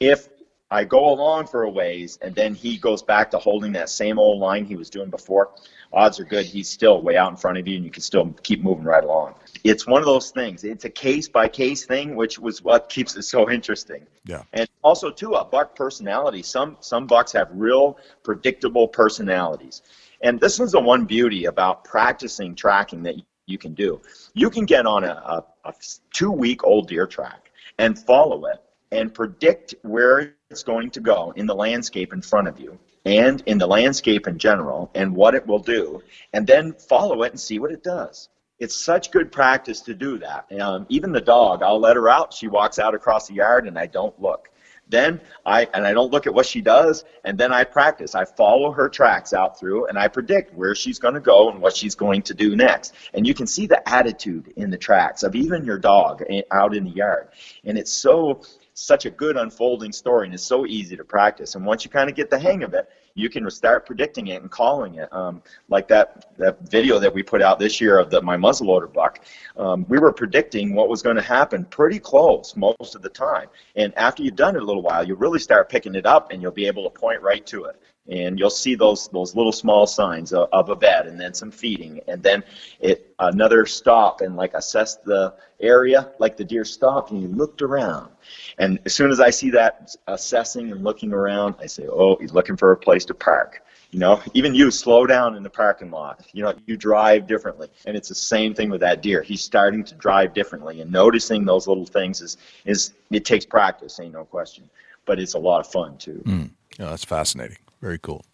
If I go along for a ways and then he goes back to holding that same old line he was doing before, odds are good he's still way out in front of you and you can still keep moving right along. It's one of those things. It's a case by case thing, which was what keeps it so interesting. Yeah. And also too a buck personality. Some some bucks have real predictable personalities. And this is the one beauty about practicing tracking that you can do. You can get on a, a, a two week old deer track and follow it and predict where it's going to go in the landscape in front of you and in the landscape in general and what it will do, and then follow it and see what it does. It's such good practice to do that. Um, even the dog, I'll let her out. She walks out across the yard, and I don't look. Then I and I don't look at what she does, and then I practice. I follow her tracks out through, and I predict where she's going to go and what she's going to do next. And you can see the attitude in the tracks of even your dog eh, out in the yard, and it's so such a good unfolding story, and it's so easy to practice. And once you kind of get the hang of it, you can start predicting it and calling it. Um, like that that video that we put out this year of the my muzzleloader buck, um, we were predicting what was going to happen pretty close most of the time. And after you've done it a little while, you really start picking it up, and you'll be able to point right to it and you'll see those those little small signs of, a bed and then some feeding. And then it another stop and like assess the area like the deer stopped and he looked around. And as soon as i see that assessing and looking around i say oh he's looking for a place to park. You know even you slow down in the parking lot. You know you drive differently. And it's the same thing with that deer. He's starting to drive differently. And noticing those little things is is it takes practice ain't no question. But it's a lot of fun too. Mm. yeah, that's fascinating very cool.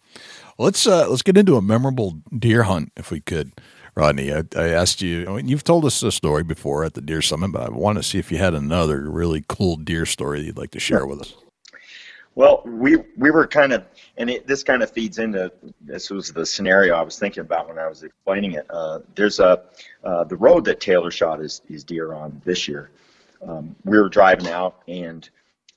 Well, let's uh, let's get into a memorable deer hunt if we could. Rodney, I, I asked you. I mean, you've told us a story before at the deer summit, but I want to see if you had another really cool deer story you'd like to share with us. Well, we we were kind of, and it, this kind of feeds into this was the scenario I was thinking about when I was explaining it. Uh, there's a uh, the road that Taylor shot his, his deer on this year. Um, we were driving out, and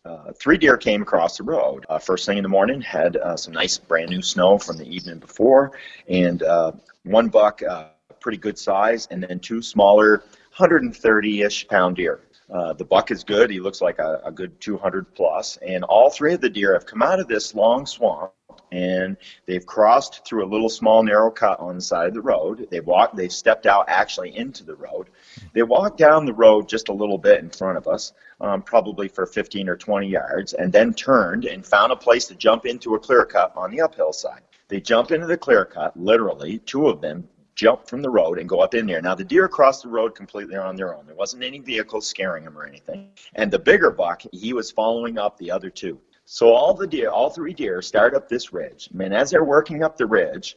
uh, three deer came across the road. Uh, first thing in the morning, had uh, some nice brand new snow from the evening before, and uh, one buck, uh, pretty good size, and then two smaller, 130-ish pound deer. Uh, the buck is good. He looks like a, a good 200 plus, and all three of the deer have come out of this long swamp and they've crossed through a little small narrow cut on the side of the road. They've walked, they've stepped out actually into the road. They walked down the road just a little bit in front of us, um, probably for 15 or 20 yards, and then turned and found a place to jump into a clear cut on the uphill side. They jump into the clear cut, literally, two of them jump from the road and go up in there. Now the deer crossed the road completely on their own. There wasn't any vehicles scaring them or anything. And the bigger buck, he was following up the other two. So all the deer, all three deer, start up this ridge. And as they're working up the ridge,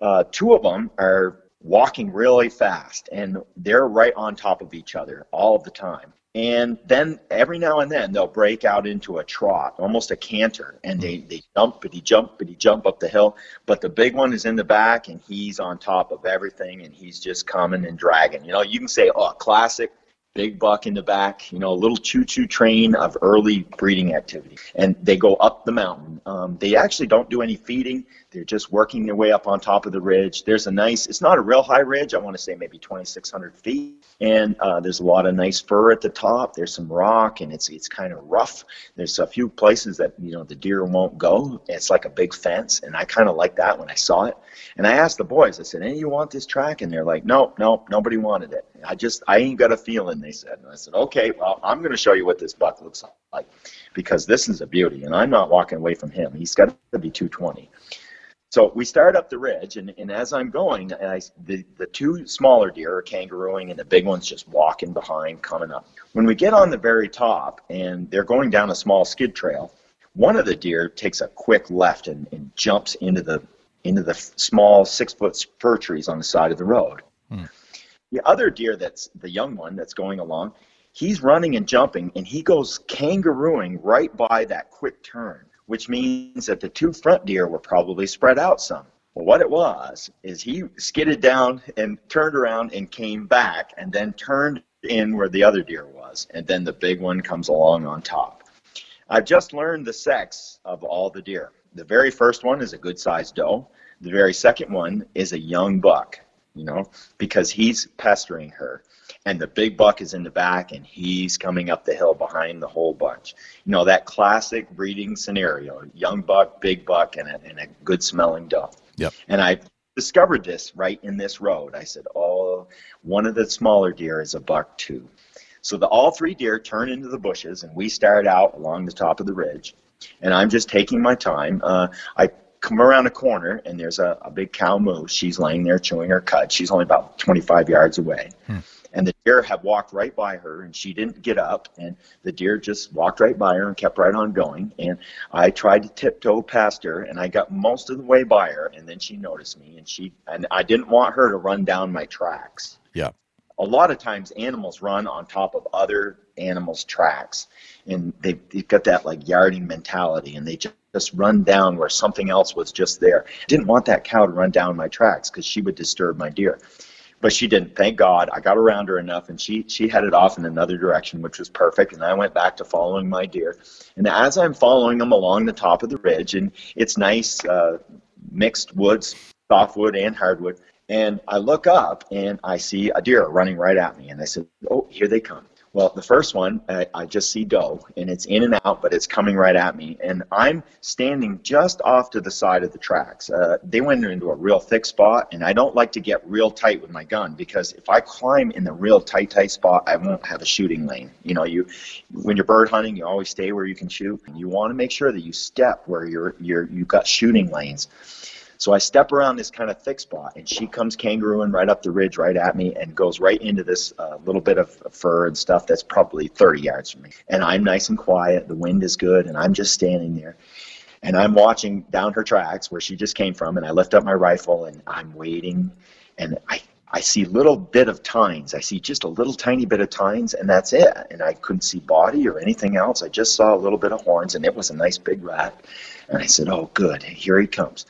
uh, two of them are walking really fast, and they're right on top of each other all the time. And then every now and then they'll break out into a trot, almost a canter, and they, they jump, but he jump, but he jump up the hill. But the big one is in the back, and he's on top of everything, and he's just coming and dragging. You know, you can say, oh, classic big buck in the back, you know, a little choo-choo train of early breeding activity. And they go up the mountain. Um, they actually don't do any feeding. They're just working their way up on top of the ridge. There's a nice, it's not a real high ridge. I want to say maybe 2,600 feet. And uh, there's a lot of nice fir at the top. There's some rock and it's, it's kind of rough. There's a few places that, you know, the deer won't go. It's like a big fence. And I kind of like that when I saw it. And I asked the boys, I said, any hey, you want this track? And they're like, no, no, nobody wanted it. I just, I ain't got a feeling, they said. And I said, okay, well, I'm going to show you what this buck looks like because this is a beauty. And I'm not walking away from him. He's got to be 220. So we start up the ridge, and, and as I'm going, I, the, the two smaller deer are kangarooing, and the big one's just walking behind, coming up. When we get on the very top, and they're going down a small skid trail, one of the deer takes a quick left and, and jumps into the into the small six foot fir trees on the side of the road. Hmm. The other deer that's the young one that's going along, he's running and jumping, and he goes kangarooing right by that quick turn which means that the two front deer were probably spread out some. Well, what it was is he skidded down and turned around and came back and then turned in where the other deer was. And then the big one comes along on top. I've just learned the sex of all the deer. The very first one is a good sized doe. The very second one is a young buck, you know, because he's pestering her. And the big buck is in the back and he's coming up the hill behind the whole bunch. You know, that classic breeding scenario young buck, big buck, and a, and a good smelling doe. Yep. And I discovered this right in this road. I said, oh, one of the smaller deer is a buck too. So the all three deer turn into the bushes, and we start out along the top of the ridge. And I'm just taking my time. Uh, I come around a corner, and there's a, a big cow moose. She's laying there chewing her cud. She's only about 25 yards away. Hmm. And the deer had walked right by her, and she didn't get up. And the deer just walked right by her and kept right on going. And I tried to tiptoe past her, and I got most of the way by her. And then she noticed me, and she and I didn't want her to run down my tracks. Yeah a lot of times animals run on top of other animals' tracks, and they've, they've got that like yarding mentality, and they just, just run down where something else was just there. Didn't want that cow to run down my tracks because she would disturb my deer. But she didn't. Thank God. I got around her enough, and she she headed off in another direction, which was perfect. And I went back to following my deer. And as I'm following them along the top of the ridge, and it's nice uh, mixed woods, softwood and hardwood and I look up and I see a deer running right at me. And I said, Oh, here they come. Well, the first one, I, I, just see doe, and it's in and out, but it's coming right at me. And I'm standing just off to the side of the tracks. Uh, they went into a real thick spot, and I don't like to get real tight with my gun because if I climb in the real tight, tight spot, I won't have a shooting lane. You know, you when you're bird hunting, you always stay where you can shoot. And you want to make sure that you step where you're you're you've got shooting lanes. So I step around this kind of thick spot, and she comes kangarooing right up the ridge, right at me, and goes right into this uh, little bit of fir and stuff that's probably 30 yards from me. And I'm nice and quiet. The wind is good, and I'm just standing there. And I'm watching down her tracks where she just came from, and I lift up my rifle, and I'm waiting, and I I see little bit of tines. I see just a little tiny bit of tines, and that's it. And I couldn't see body or anything else. I just saw a little bit of horns, and it was a nice big rat. And I said, "Oh, good, here he comes."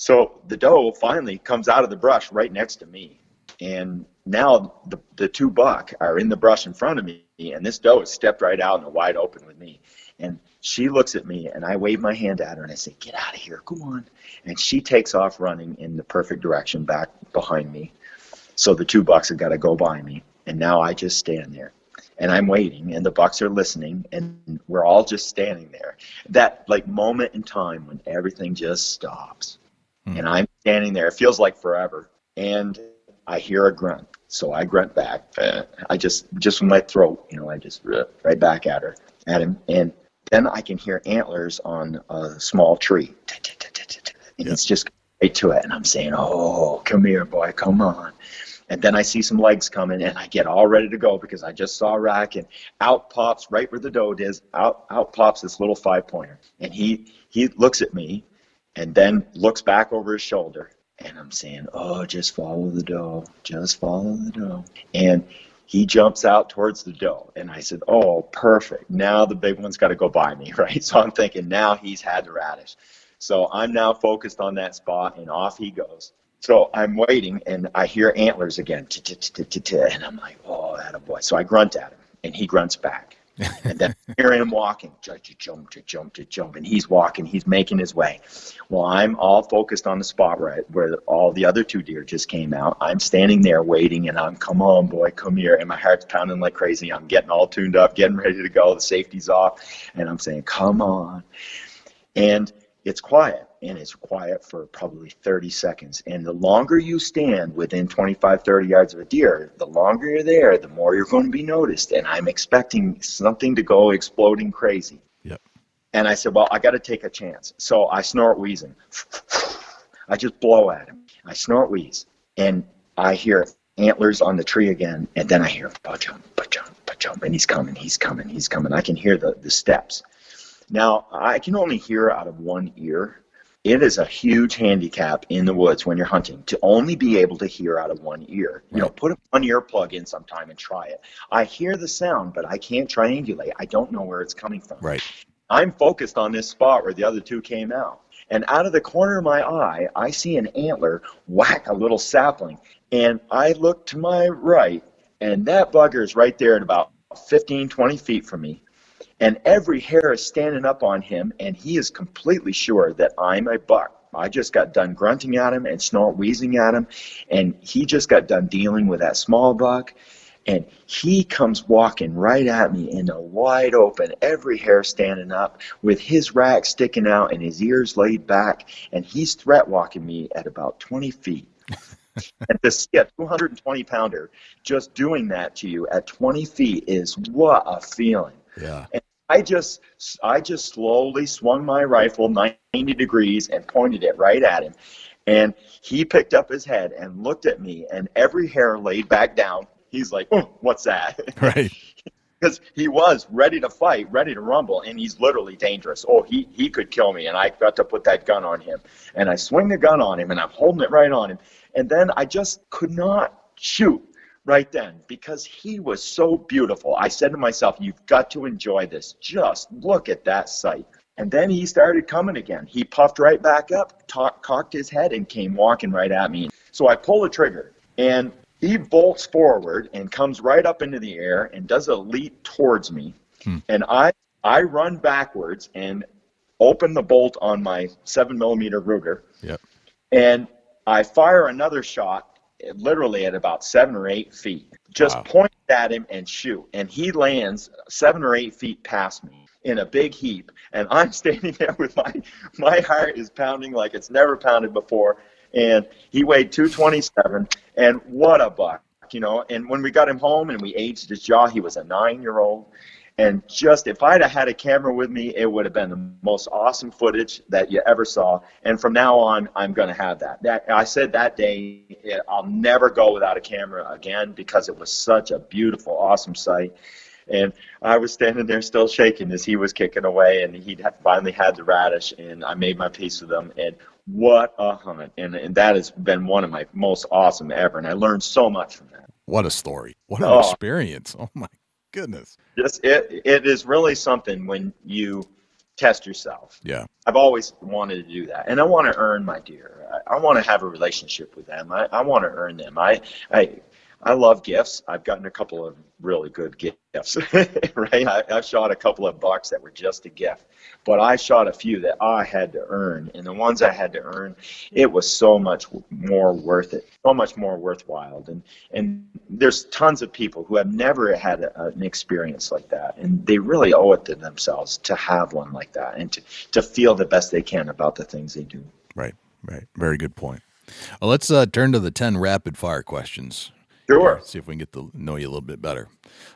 So the doe finally comes out of the brush right next to me. And now the, the two buck are in the brush in front of me, and this doe has stepped right out in the wide open with me. And she looks at me, and I wave my hand at her, and I say, Get out of here, go on. And she takes off running in the perfect direction back behind me. So the two bucks have got to go by me. And now I just stand there and I'm waiting, and the Bucks are listening, and we're all just standing there. That like moment in time when everything just stops, Mm. And I'm standing there. It feels like forever. And I hear a grunt. So I grunt back. Uh, I just, just with my throat, you know, I just right back at her, at him. And then I can hear antlers on a small tree. And it's just right to it. And I'm saying, oh, come here, boy, come on. And then I see some legs coming, and I get all ready to go because I just saw a rack, and out pops right where the doe is. Out, out pops this little five pointer, and he he looks at me, and then looks back over his shoulder. And I'm saying, oh, just follow the doe, just follow the doe. And he jumps out towards the doe. And I said, oh, perfect. Now the big one's got to go by me, (laughs) right? So I'm thinking, now he's had the radish. So I'm now focused on that spot, and off he goes. So I'm waiting, and I hear antlers again, and I'm like, oh, that a boy. So I grunt at him, and he grunts back and then hearing him walking, jump, jump, jump, and he's walking, he's making his way. Well, I'm all focused on the spot right where all the other two deer just came out. I'm standing there waiting, and I'm, come on, boy, come here, and my heart's pounding like crazy. I'm getting all tuned up, getting ready to go. The safety's off, and I'm saying, come on, and it's quiet and it's quiet for probably 30 seconds. And the longer you stand within 25, 30 yards of a deer, the longer you're there, the more you're going to be noticed. And I'm expecting something to go exploding crazy. Yep. And I said, well, I got to take a chance. So I snort wheezing. I just blow at him. I snort wheeze. And I hear antlers on the tree again. And then I hear, pa-chum, pa-chum, pa-chum. And he's coming, he's coming, he's coming. I can hear the, the steps. Now, I can only hear out of one ear. It is a huge handicap in the woods when you're hunting to only be able to hear out of one ear. You know, put a one ear plug in sometime and try it. I hear the sound, but I can't triangulate. I don't know where it's coming from. Right. I'm focused on this spot where the other two came out. And out of the corner of my eye, I see an antler whack a little sapling. And I look to my right, and that bugger is right there at about 15, 20 feet from me. And every hair is standing up on him, and he is completely sure that I'm a buck. I just got done grunting at him and snort wheezing at him, and he just got done dealing with that small buck. And he comes walking right at me in a wide open, every hair standing up, with his rack sticking out and his ears laid back, and he's threat walking me at about 20 feet. (laughs) and to see a 220 pounder just doing that to you at 20 feet is what a feeling. Yeah. And I just I just slowly swung my rifle 90 degrees and pointed it right at him. And he picked up his head and looked at me and every hair laid back down. He's like, oh, "What's that?" (laughs) (laughs) Right. Because he was ready to fight, ready to rumble, and he's literally dangerous. Oh, he he could kill me, and I got to put that gun on him. And I swing the gun on him, and I'm holding it right on him. And then I just could not shoot right then because he was so beautiful. I said to myself, You've got to enjoy this. Just look at that sight. And then he started coming again. He puffed right back up, talk, cocked his head, and came walking right at me. So I pull the trigger, and he bolts forward and comes right up into the air and does a leap towards me. Hmm. And I I run backwards and open the bolt on my seven millimeter Ruger. Yep. And I fire another shot, literally at about seven or eight feet. Just Wow. point at him and shoot. And he lands seven or eight feet past me in a big heap. And (laughs) I'm standing there with my my heart is pounding like it's never pounded before. And he weighed 227. And what a buck, you know. And when we got him home and we aged his jaw, he was a nine year old. And just if I'd have had a camera with me, it would have been the most awesome footage that you ever saw. And from now on, I'm going to have that. That I said that day, I'll never go without a camera again because it was such a beautiful, awesome sight. And I was standing there still shaking as he was kicking away, and he finally had the radish, and I made my peace with him. And what a hunt! And, and that has been one of my most awesome ever. And I learned so much from that. What a story. What an Oh. experience. Oh my goodness. Just it, it is really something when you test yourself. Yeah. I've always wanted to do that, and I want to earn my deer. I, I want to have a relationship with them. I, I want to earn them. I, I, I love gifts. I've gotten a couple of really good gifts, (laughs) right? I, I've shot a couple of bucks that were just a gift, but I shot a few that I had to earn, and the ones I had to earn, it was so much more worth it, so much more worthwhile. And and there's tons of people who have never had a, an experience like that, and they really owe it to themselves to have one like that, and to to feel the best they can about the things they do. Right. Right. Very good point. Well, let's uh, turn to the 10 rapid fire questions. Sure. See if we can get to know you a little bit better.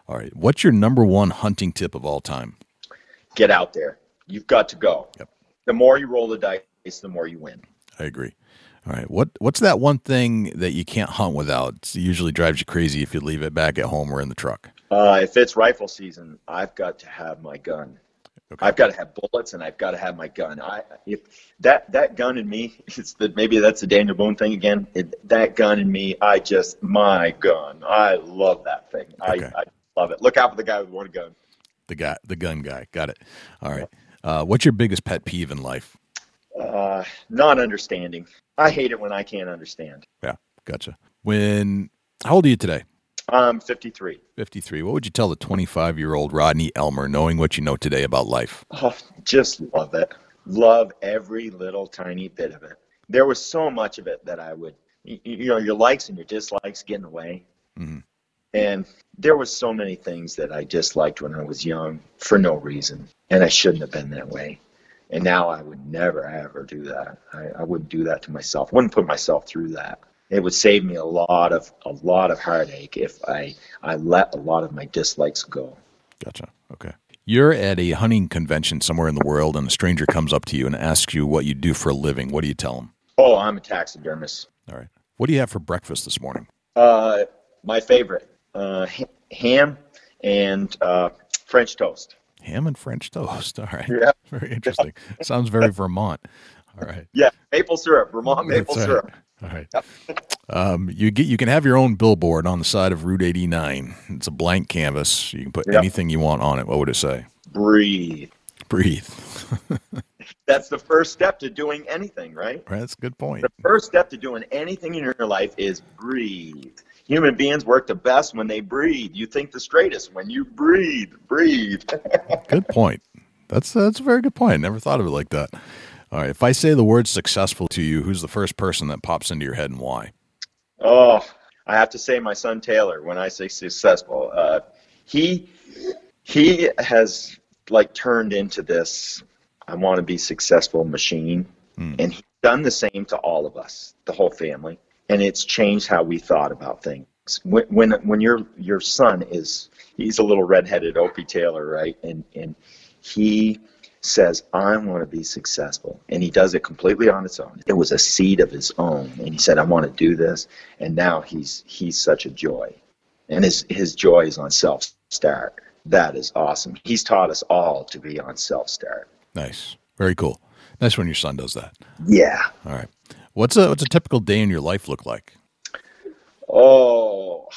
All right. What's your number one hunting tip of all time? Get out there. You've got to go. Yep. The more you roll the dice, the more you win. I agree. All right. What What's that one thing that you can't hunt without? It usually drives you crazy if you leave it back at home or in the truck. Uh, if it's rifle season, I've got to have my gun. Okay. I've got to have bullets, and I've got to have my gun. I if that that gun in me, (laughs) it's the maybe that's the Daniel Boone thing again. It, that gun in me, I just my gun. I love that thing. Okay. I, I love it. Look out for the guy with one gun. The guy, the gun guy. Got it. All right. Uh, what's your biggest pet peeve in life? Uh, not understanding. I hate it when I can't understand. Yeah. Gotcha. When, how old are you today? I'm 53. 53. What would you tell the 25 year old Rodney Elmer, knowing what you know today about life? Oh, just love it. Love every little tiny bit of it. There was so much of it that I would, you, you know, your likes and your dislikes getting away. Mhm. And there was so many things that I disliked when I was young for no reason, and I shouldn't have been that way. And now I would never ever do that. I, I wouldn't do that to myself. wouldn't put myself through that. It would save me a lot of a lot of heartache if I I let a lot of my dislikes go. Gotcha. Okay. You're at a hunting convention somewhere in the world, and a stranger comes up to you and asks you what you do for a living. What do you tell them? Oh, I'm a taxidermist. All right. What do you have for breakfast this morning? Uh, my favorite, uh, ham and uh, French toast. Ham and French toast. (laughs) All right. Yeah. Very interesting. Sounds very Vermont. All right. (laughs) Yeah, maple syrup, Vermont maple That's syrup. All right. Um, you get you can have your own billboard on the side of Route 89. It's a blank canvas. You can put Yep. anything you want on it. What would it say? Breathe. Breathe. (laughs) that's the first step to doing anything, right? Right, that's a good point. The first step to doing anything in your life is breathe. Human beings work the best when they breathe. You think the straightest when you breathe. Breathe. (laughs) good point. That's that's a very good point. I Never thought of it like that. All right, if I say the word successful to you, who's the first person that pops into your head and why? Oh, I have to say my son Taylor. When I say successful, uh, he he has like turned into this I want to be successful machine. Mm. And he's done the same to all of us, the whole family. And it's changed how we thought about things. When when, when your your son is he's a little redheaded Opie Taylor, right? And and he says, I want to be successful. And he does it completely on its own. It was a seed of his own. And he said, I want to do this. And now he's he's such a joy. And his his joy is on self start. That is awesome. He's taught us all to be on self start. Nice. Very cool. Nice when your son does that. Yeah. All right. What's a what's a typical day in your life look like? Oh,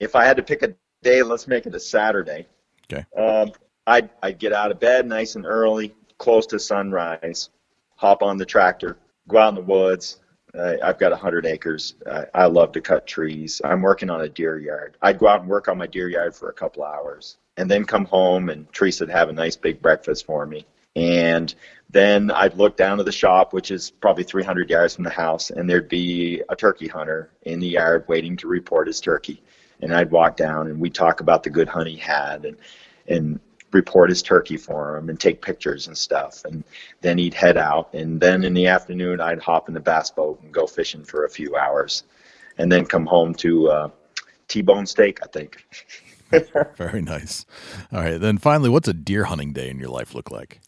if I had to pick a day, let's make it a Saturday. Okay. Um, I'd I'd get out of bed nice and early, close to sunrise, hop on the tractor, go out in the woods. Uh, I've got a hundred acres. Uh, I love to cut trees. I'm working on a deer yard. I'd go out and work on my deer yard for a couple hours and then come home and Teresa would have a nice big breakfast for me. And then I'd look down to the shop, which is probably 300 yards from the house, and there'd be a turkey hunter in the yard waiting to report his turkey. And I'd walk down and we'd talk about the good hunt he had and, and report his turkey for him and take pictures and stuff. And then he'd head out. And then in the afternoon, I'd hop in the bass boat and go fishing for a few hours and then come home to uh, T-bone steak, I think. (laughs) Very nice. All right. Then finally, what's a deer hunting day in your life look like?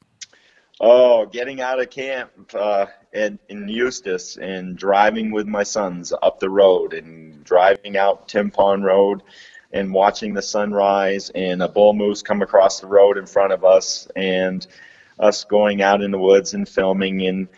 Oh, getting out of camp uh, in, in Eustis and driving with my sons up the road and driving out Tim Pond Road and watching the sunrise and a bull moose come across the road in front of us and us going out in the woods and filming and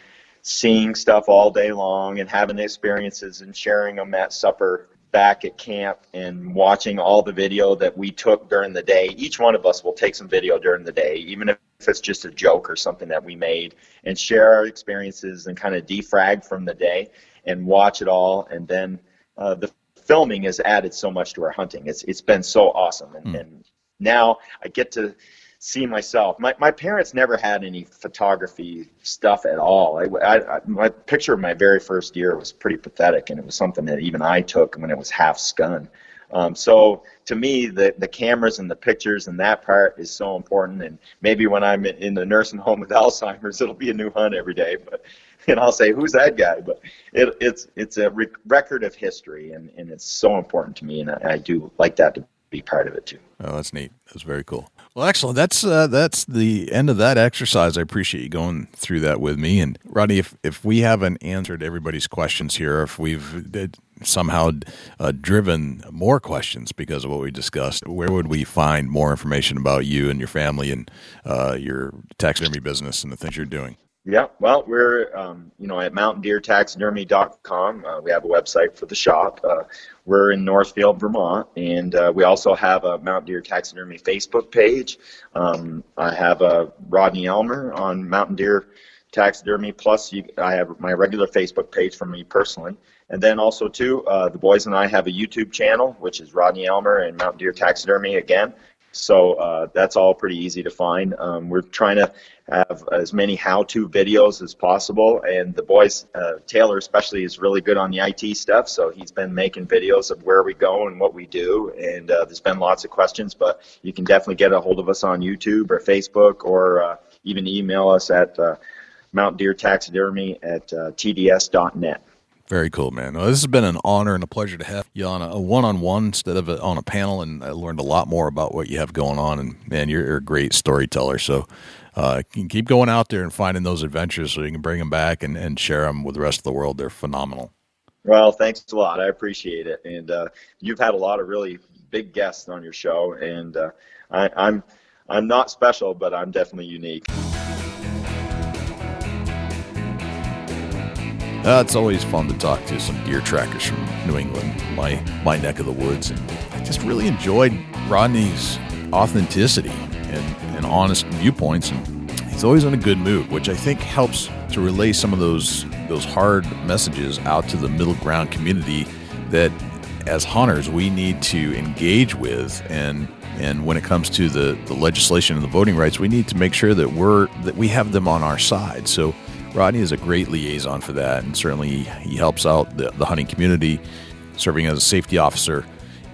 seeing stuff all day long and having experiences and sharing them at supper back at camp and watching all the video that we took during the day. Each one of us will take some video during the day, even if it's just a joke or something that we made, and share our experiences and kind of defrag from the day and watch it all. And then uh, the filming has added so much to our hunting. It's it's been so awesome, and, mm. and now I get to see myself. My, my parents never had any photography stuff at all. I, I, I, my picture of my very first year was pretty pathetic, and it was something that even I took when it was half scun. Um, so to me, the the cameras and the pictures and that part is so important. And maybe when I'm in the nursing home with (laughs) Alzheimer's, it'll be a new hunt every day. But (laughs) and I'll say, "Who's that guy?" But it, it's it's a rec- record of history, and, and it's so important to me, and I, I do like that to be part of it too. Oh, that's neat. That's very cool. Well, excellent. That's uh, that's the end of that exercise. I appreciate you going through that with me. And Rodney, if if we haven't answered everybody's questions here, if we've uh, somehow uh, driven more questions because of what we discussed, where would we find more information about you and your family and uh, your taxidermy business and the things you're doing? Yeah, well, we're um, you know at mountaindeertaxidermy.com. Uh, we have a website for the shop. Uh, we're in Northfield, Vermont, and uh, we also have a Mountain Deer Taxidermy Facebook page. Um, I have a Rodney Elmer on Mountain Deer Taxidermy. Plus, you, I have my regular Facebook page for me personally, and then also too, uh, the boys and I have a YouTube channel, which is Rodney Elmer and Mountain Deer Taxidermy again. So uh, that's all pretty easy to find. Um, we're trying to have as many how-to videos as possible, and the boys, uh, Taylor especially, is really good on the IT stuff. So he's been making videos of where we go and what we do, and uh, there's been lots of questions. But you can definitely get a hold of us on YouTube or Facebook, or uh, even email us at uh, Mount Deer Taxidermy at uh, tds.net. Very cool, man. Well, this has been an honor and a pleasure to have you on a one on one instead of a, on a panel, and I learned a lot more about what you have going on. And man, you're, you're a great storyteller. So uh, keep going out there and finding those adventures so you can bring them back and, and share them with the rest of the world. They're phenomenal. Well, thanks a lot. I appreciate it. And uh, you've had a lot of really big guests on your show, and uh, I, I'm I'm not special, but I'm definitely unique. Uh, it's always fun to talk to some deer trackers from New England, my my neck of the woods, and I just really enjoyed Rodney's authenticity and, and honest viewpoints. And he's always in a good mood, which I think helps to relay some of those those hard messages out to the middle ground community that as hunters we need to engage with and and when it comes to the, the legislation and the voting rights, we need to make sure that we're that we have them on our side. So Rodney is a great liaison for that, and certainly he helps out the, the hunting community, serving as a safety officer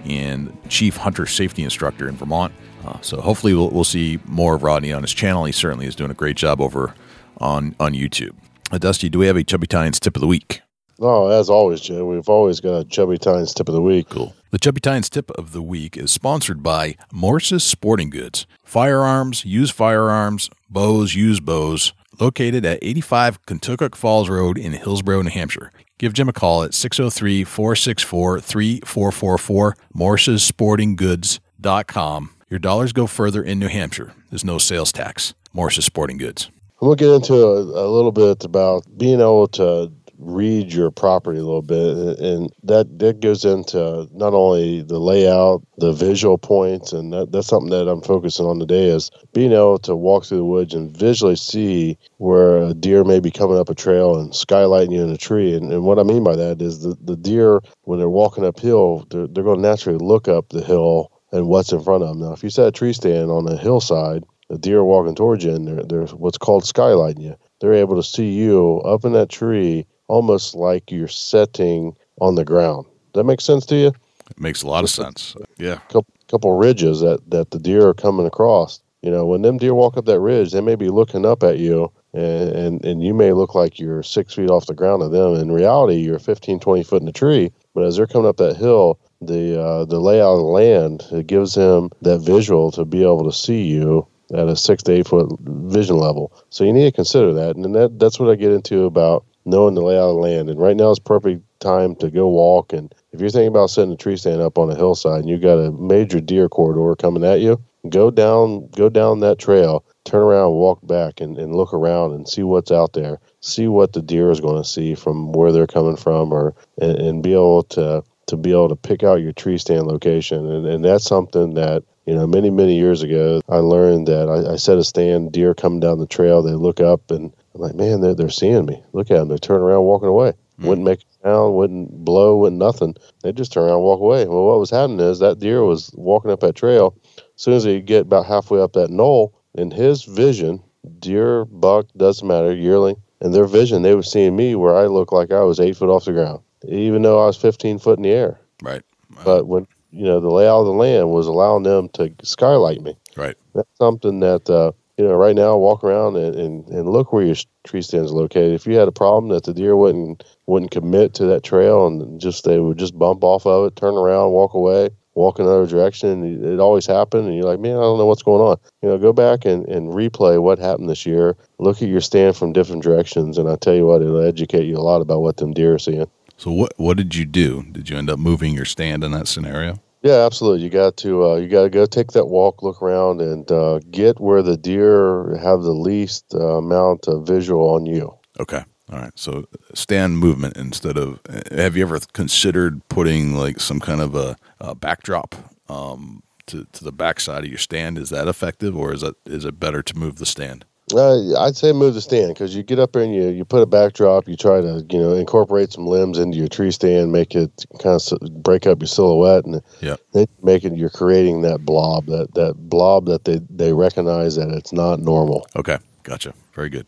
and chief hunter safety instructor in Vermont. Uh, so hopefully we'll, we'll see more of Rodney on his channel. He certainly is doing a great job over on on YouTube. Uh, Dusty, do we have a Chubby Tines tip of the week? Oh, as always, Joe, we've always got a Chubby Tines tip of the week. Cool. The Chubby Tines tip of the week is sponsored by Morse's Sporting Goods. Firearms, used firearms, bows, used bows, located at 85 Contoocook Falls Road in Hillsborough, New Hampshire. Give Jim a call at 603 464 3444, morsessportinggoods.com. Your dollars go further in New Hampshire. There's no sales tax. Morse's Sporting Goods. To get into a, a little bit about being able to read your property a little bit and that that goes into not only the layout the visual points and that, that's something that i'm focusing on today is being able to walk through the woods and visually see where a deer may be coming up a trail and skylighting you in a tree. And, and what i mean by that is the, the deer when they're walking uphill they're, they're going to naturally look up the hill and what's in front of them now if you set a tree stand on a hillside the deer walking towards you and they're, they're what's called skylighting you they're able to see you up in that tree almost like you're setting on the ground. That makes sense to you? It makes a lot of sense. Yeah. Couple, couple ridges that, that the deer are coming across. You know, when them deer walk up that ridge, they may be looking up at you and, and, and you may look like you're six feet off the ground of them. In reality, you're 15, 20 foot in the tree. But as they're coming up that hill, the uh, the layout of the land it gives them that visual to be able to see you at a six to eight foot vision level. So you need to consider that, and that that's what I get into about knowing the layout of the land. And right now is perfect time to go walk. And if you're thinking about setting a tree stand up on a hillside and you've got a major deer corridor coming at you, go down go down that trail, turn around, walk back, and, and look around and see what's out there. See what the deer is going to see from where they're coming from, or and, and be able to to be able to pick out your tree stand location. And, and that's something that you know, many, many years ago, I learned that I, I set a stand, deer come down the trail, they look up and I'm like, man, they're, they're seeing me. Look at them. They turn around walking away. Mm. Wouldn't make a sound, wouldn't blow, wouldn't nothing. They just turn around walk away. Well, what was happening is that deer was walking up that trail. As soon as he get about halfway up that knoll, in his vision, deer, buck, doesn't matter, yearling, in their vision, they were seeing me where I looked like I was eight foot off the ground, even though I was 15 foot in the air. Right. But when, you know, the layout of the land was allowing them to skylight me. Right. That's something that, uh, you know, right now, walk around and, and, and look where your tree stand is located. If you had a problem that the deer wouldn't wouldn't commit to that trail and just they would just bump off of it, turn around, walk away, walk in another direction, it always happened, and you're like, man, I don't know what's going on. You know, go back and, and replay what happened this year. Look at your stand from different directions, and I tell you what, it'll educate you a lot about what them deer are seeing. So what what did you do? Did you end up moving your stand in that scenario? Yeah, absolutely. You got to uh, you got to go take that walk, look around, and uh, get where the deer have the least uh, amount of visual on you. Okay. All right. So stand movement instead of. Have you ever considered putting like some kind of a, a backdrop um, to to the backside of your stand? Is that effective, or is it is it better to move the stand? Uh, I'd say move the stand because you get up there and you, you put a backdrop. You try to you know incorporate some limbs into your tree stand, make it kind of break up your silhouette, and yeah, then make. You're creating that blob, that that blob that they they recognize that it's not normal. Okay, gotcha. Very good.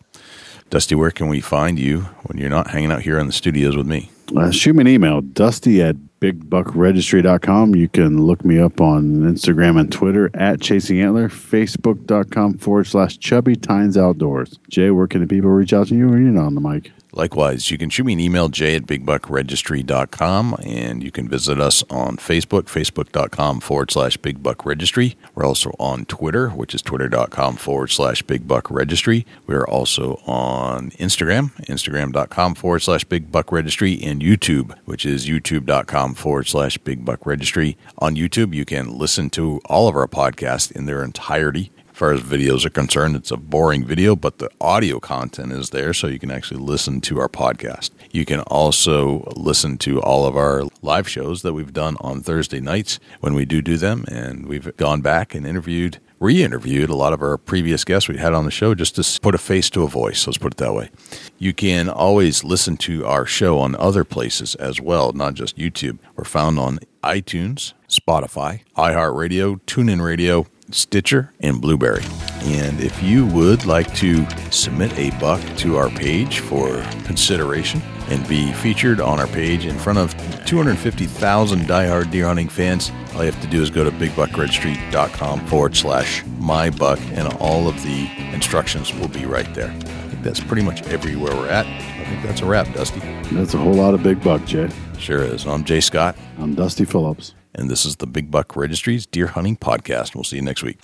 Dusty, where can we find you when you're not hanging out here in the studios with me? Uh, shoot me an email, dusty at bigbuckregistry.com. You can look me up on Instagram and Twitter at Chasing Antler, Facebook.com forward slash Chubby Tines Outdoors. Jay, where can the people reach out to you when you're not on the mic? Likewise, you can shoot me an email, jay at bigbuckregistry.com, and you can visit us on Facebook, facebook.com forward slash bigbuckregistry. We're also on Twitter, which is twitter.com forward slash bigbuckregistry. We're also on Instagram, instagram.com forward slash bigbuckregistry, and YouTube, which is youtube.com forward slash bigbuckregistry. On YouTube, you can listen to all of our podcasts in their entirety far as videos are concerned, it's a boring video, but the audio content is there, so you can actually listen to our podcast. You can also listen to all of our live shows that we've done on Thursday nights when we do do them, and we've gone back and interviewed re interviewed a lot of our previous guests we had on the show just to put a face to a voice. Let's put it that way. You can always listen to our show on other places as well, not just YouTube. We're found on iTunes, Spotify, iHeartRadio, TuneIn Radio, Stitcher, and Blubrry. And if you would like to submit a buck to our page for consideration and be featured on our page in front of 250,000 diehard deer hunting fans, all you have to do is go to bigbuckregistry.com forward slash my buck, and all of the instructions will be right there. I think that's pretty much everywhere we're at. I think that's a wrap, Dusty. That's a whole lot of big buck, Jay. Sure is. I'm Jay Scott. I'm Dusty Phillips. And this is the Big Buck Registry's Deer Hunting Podcast. We'll see you next week.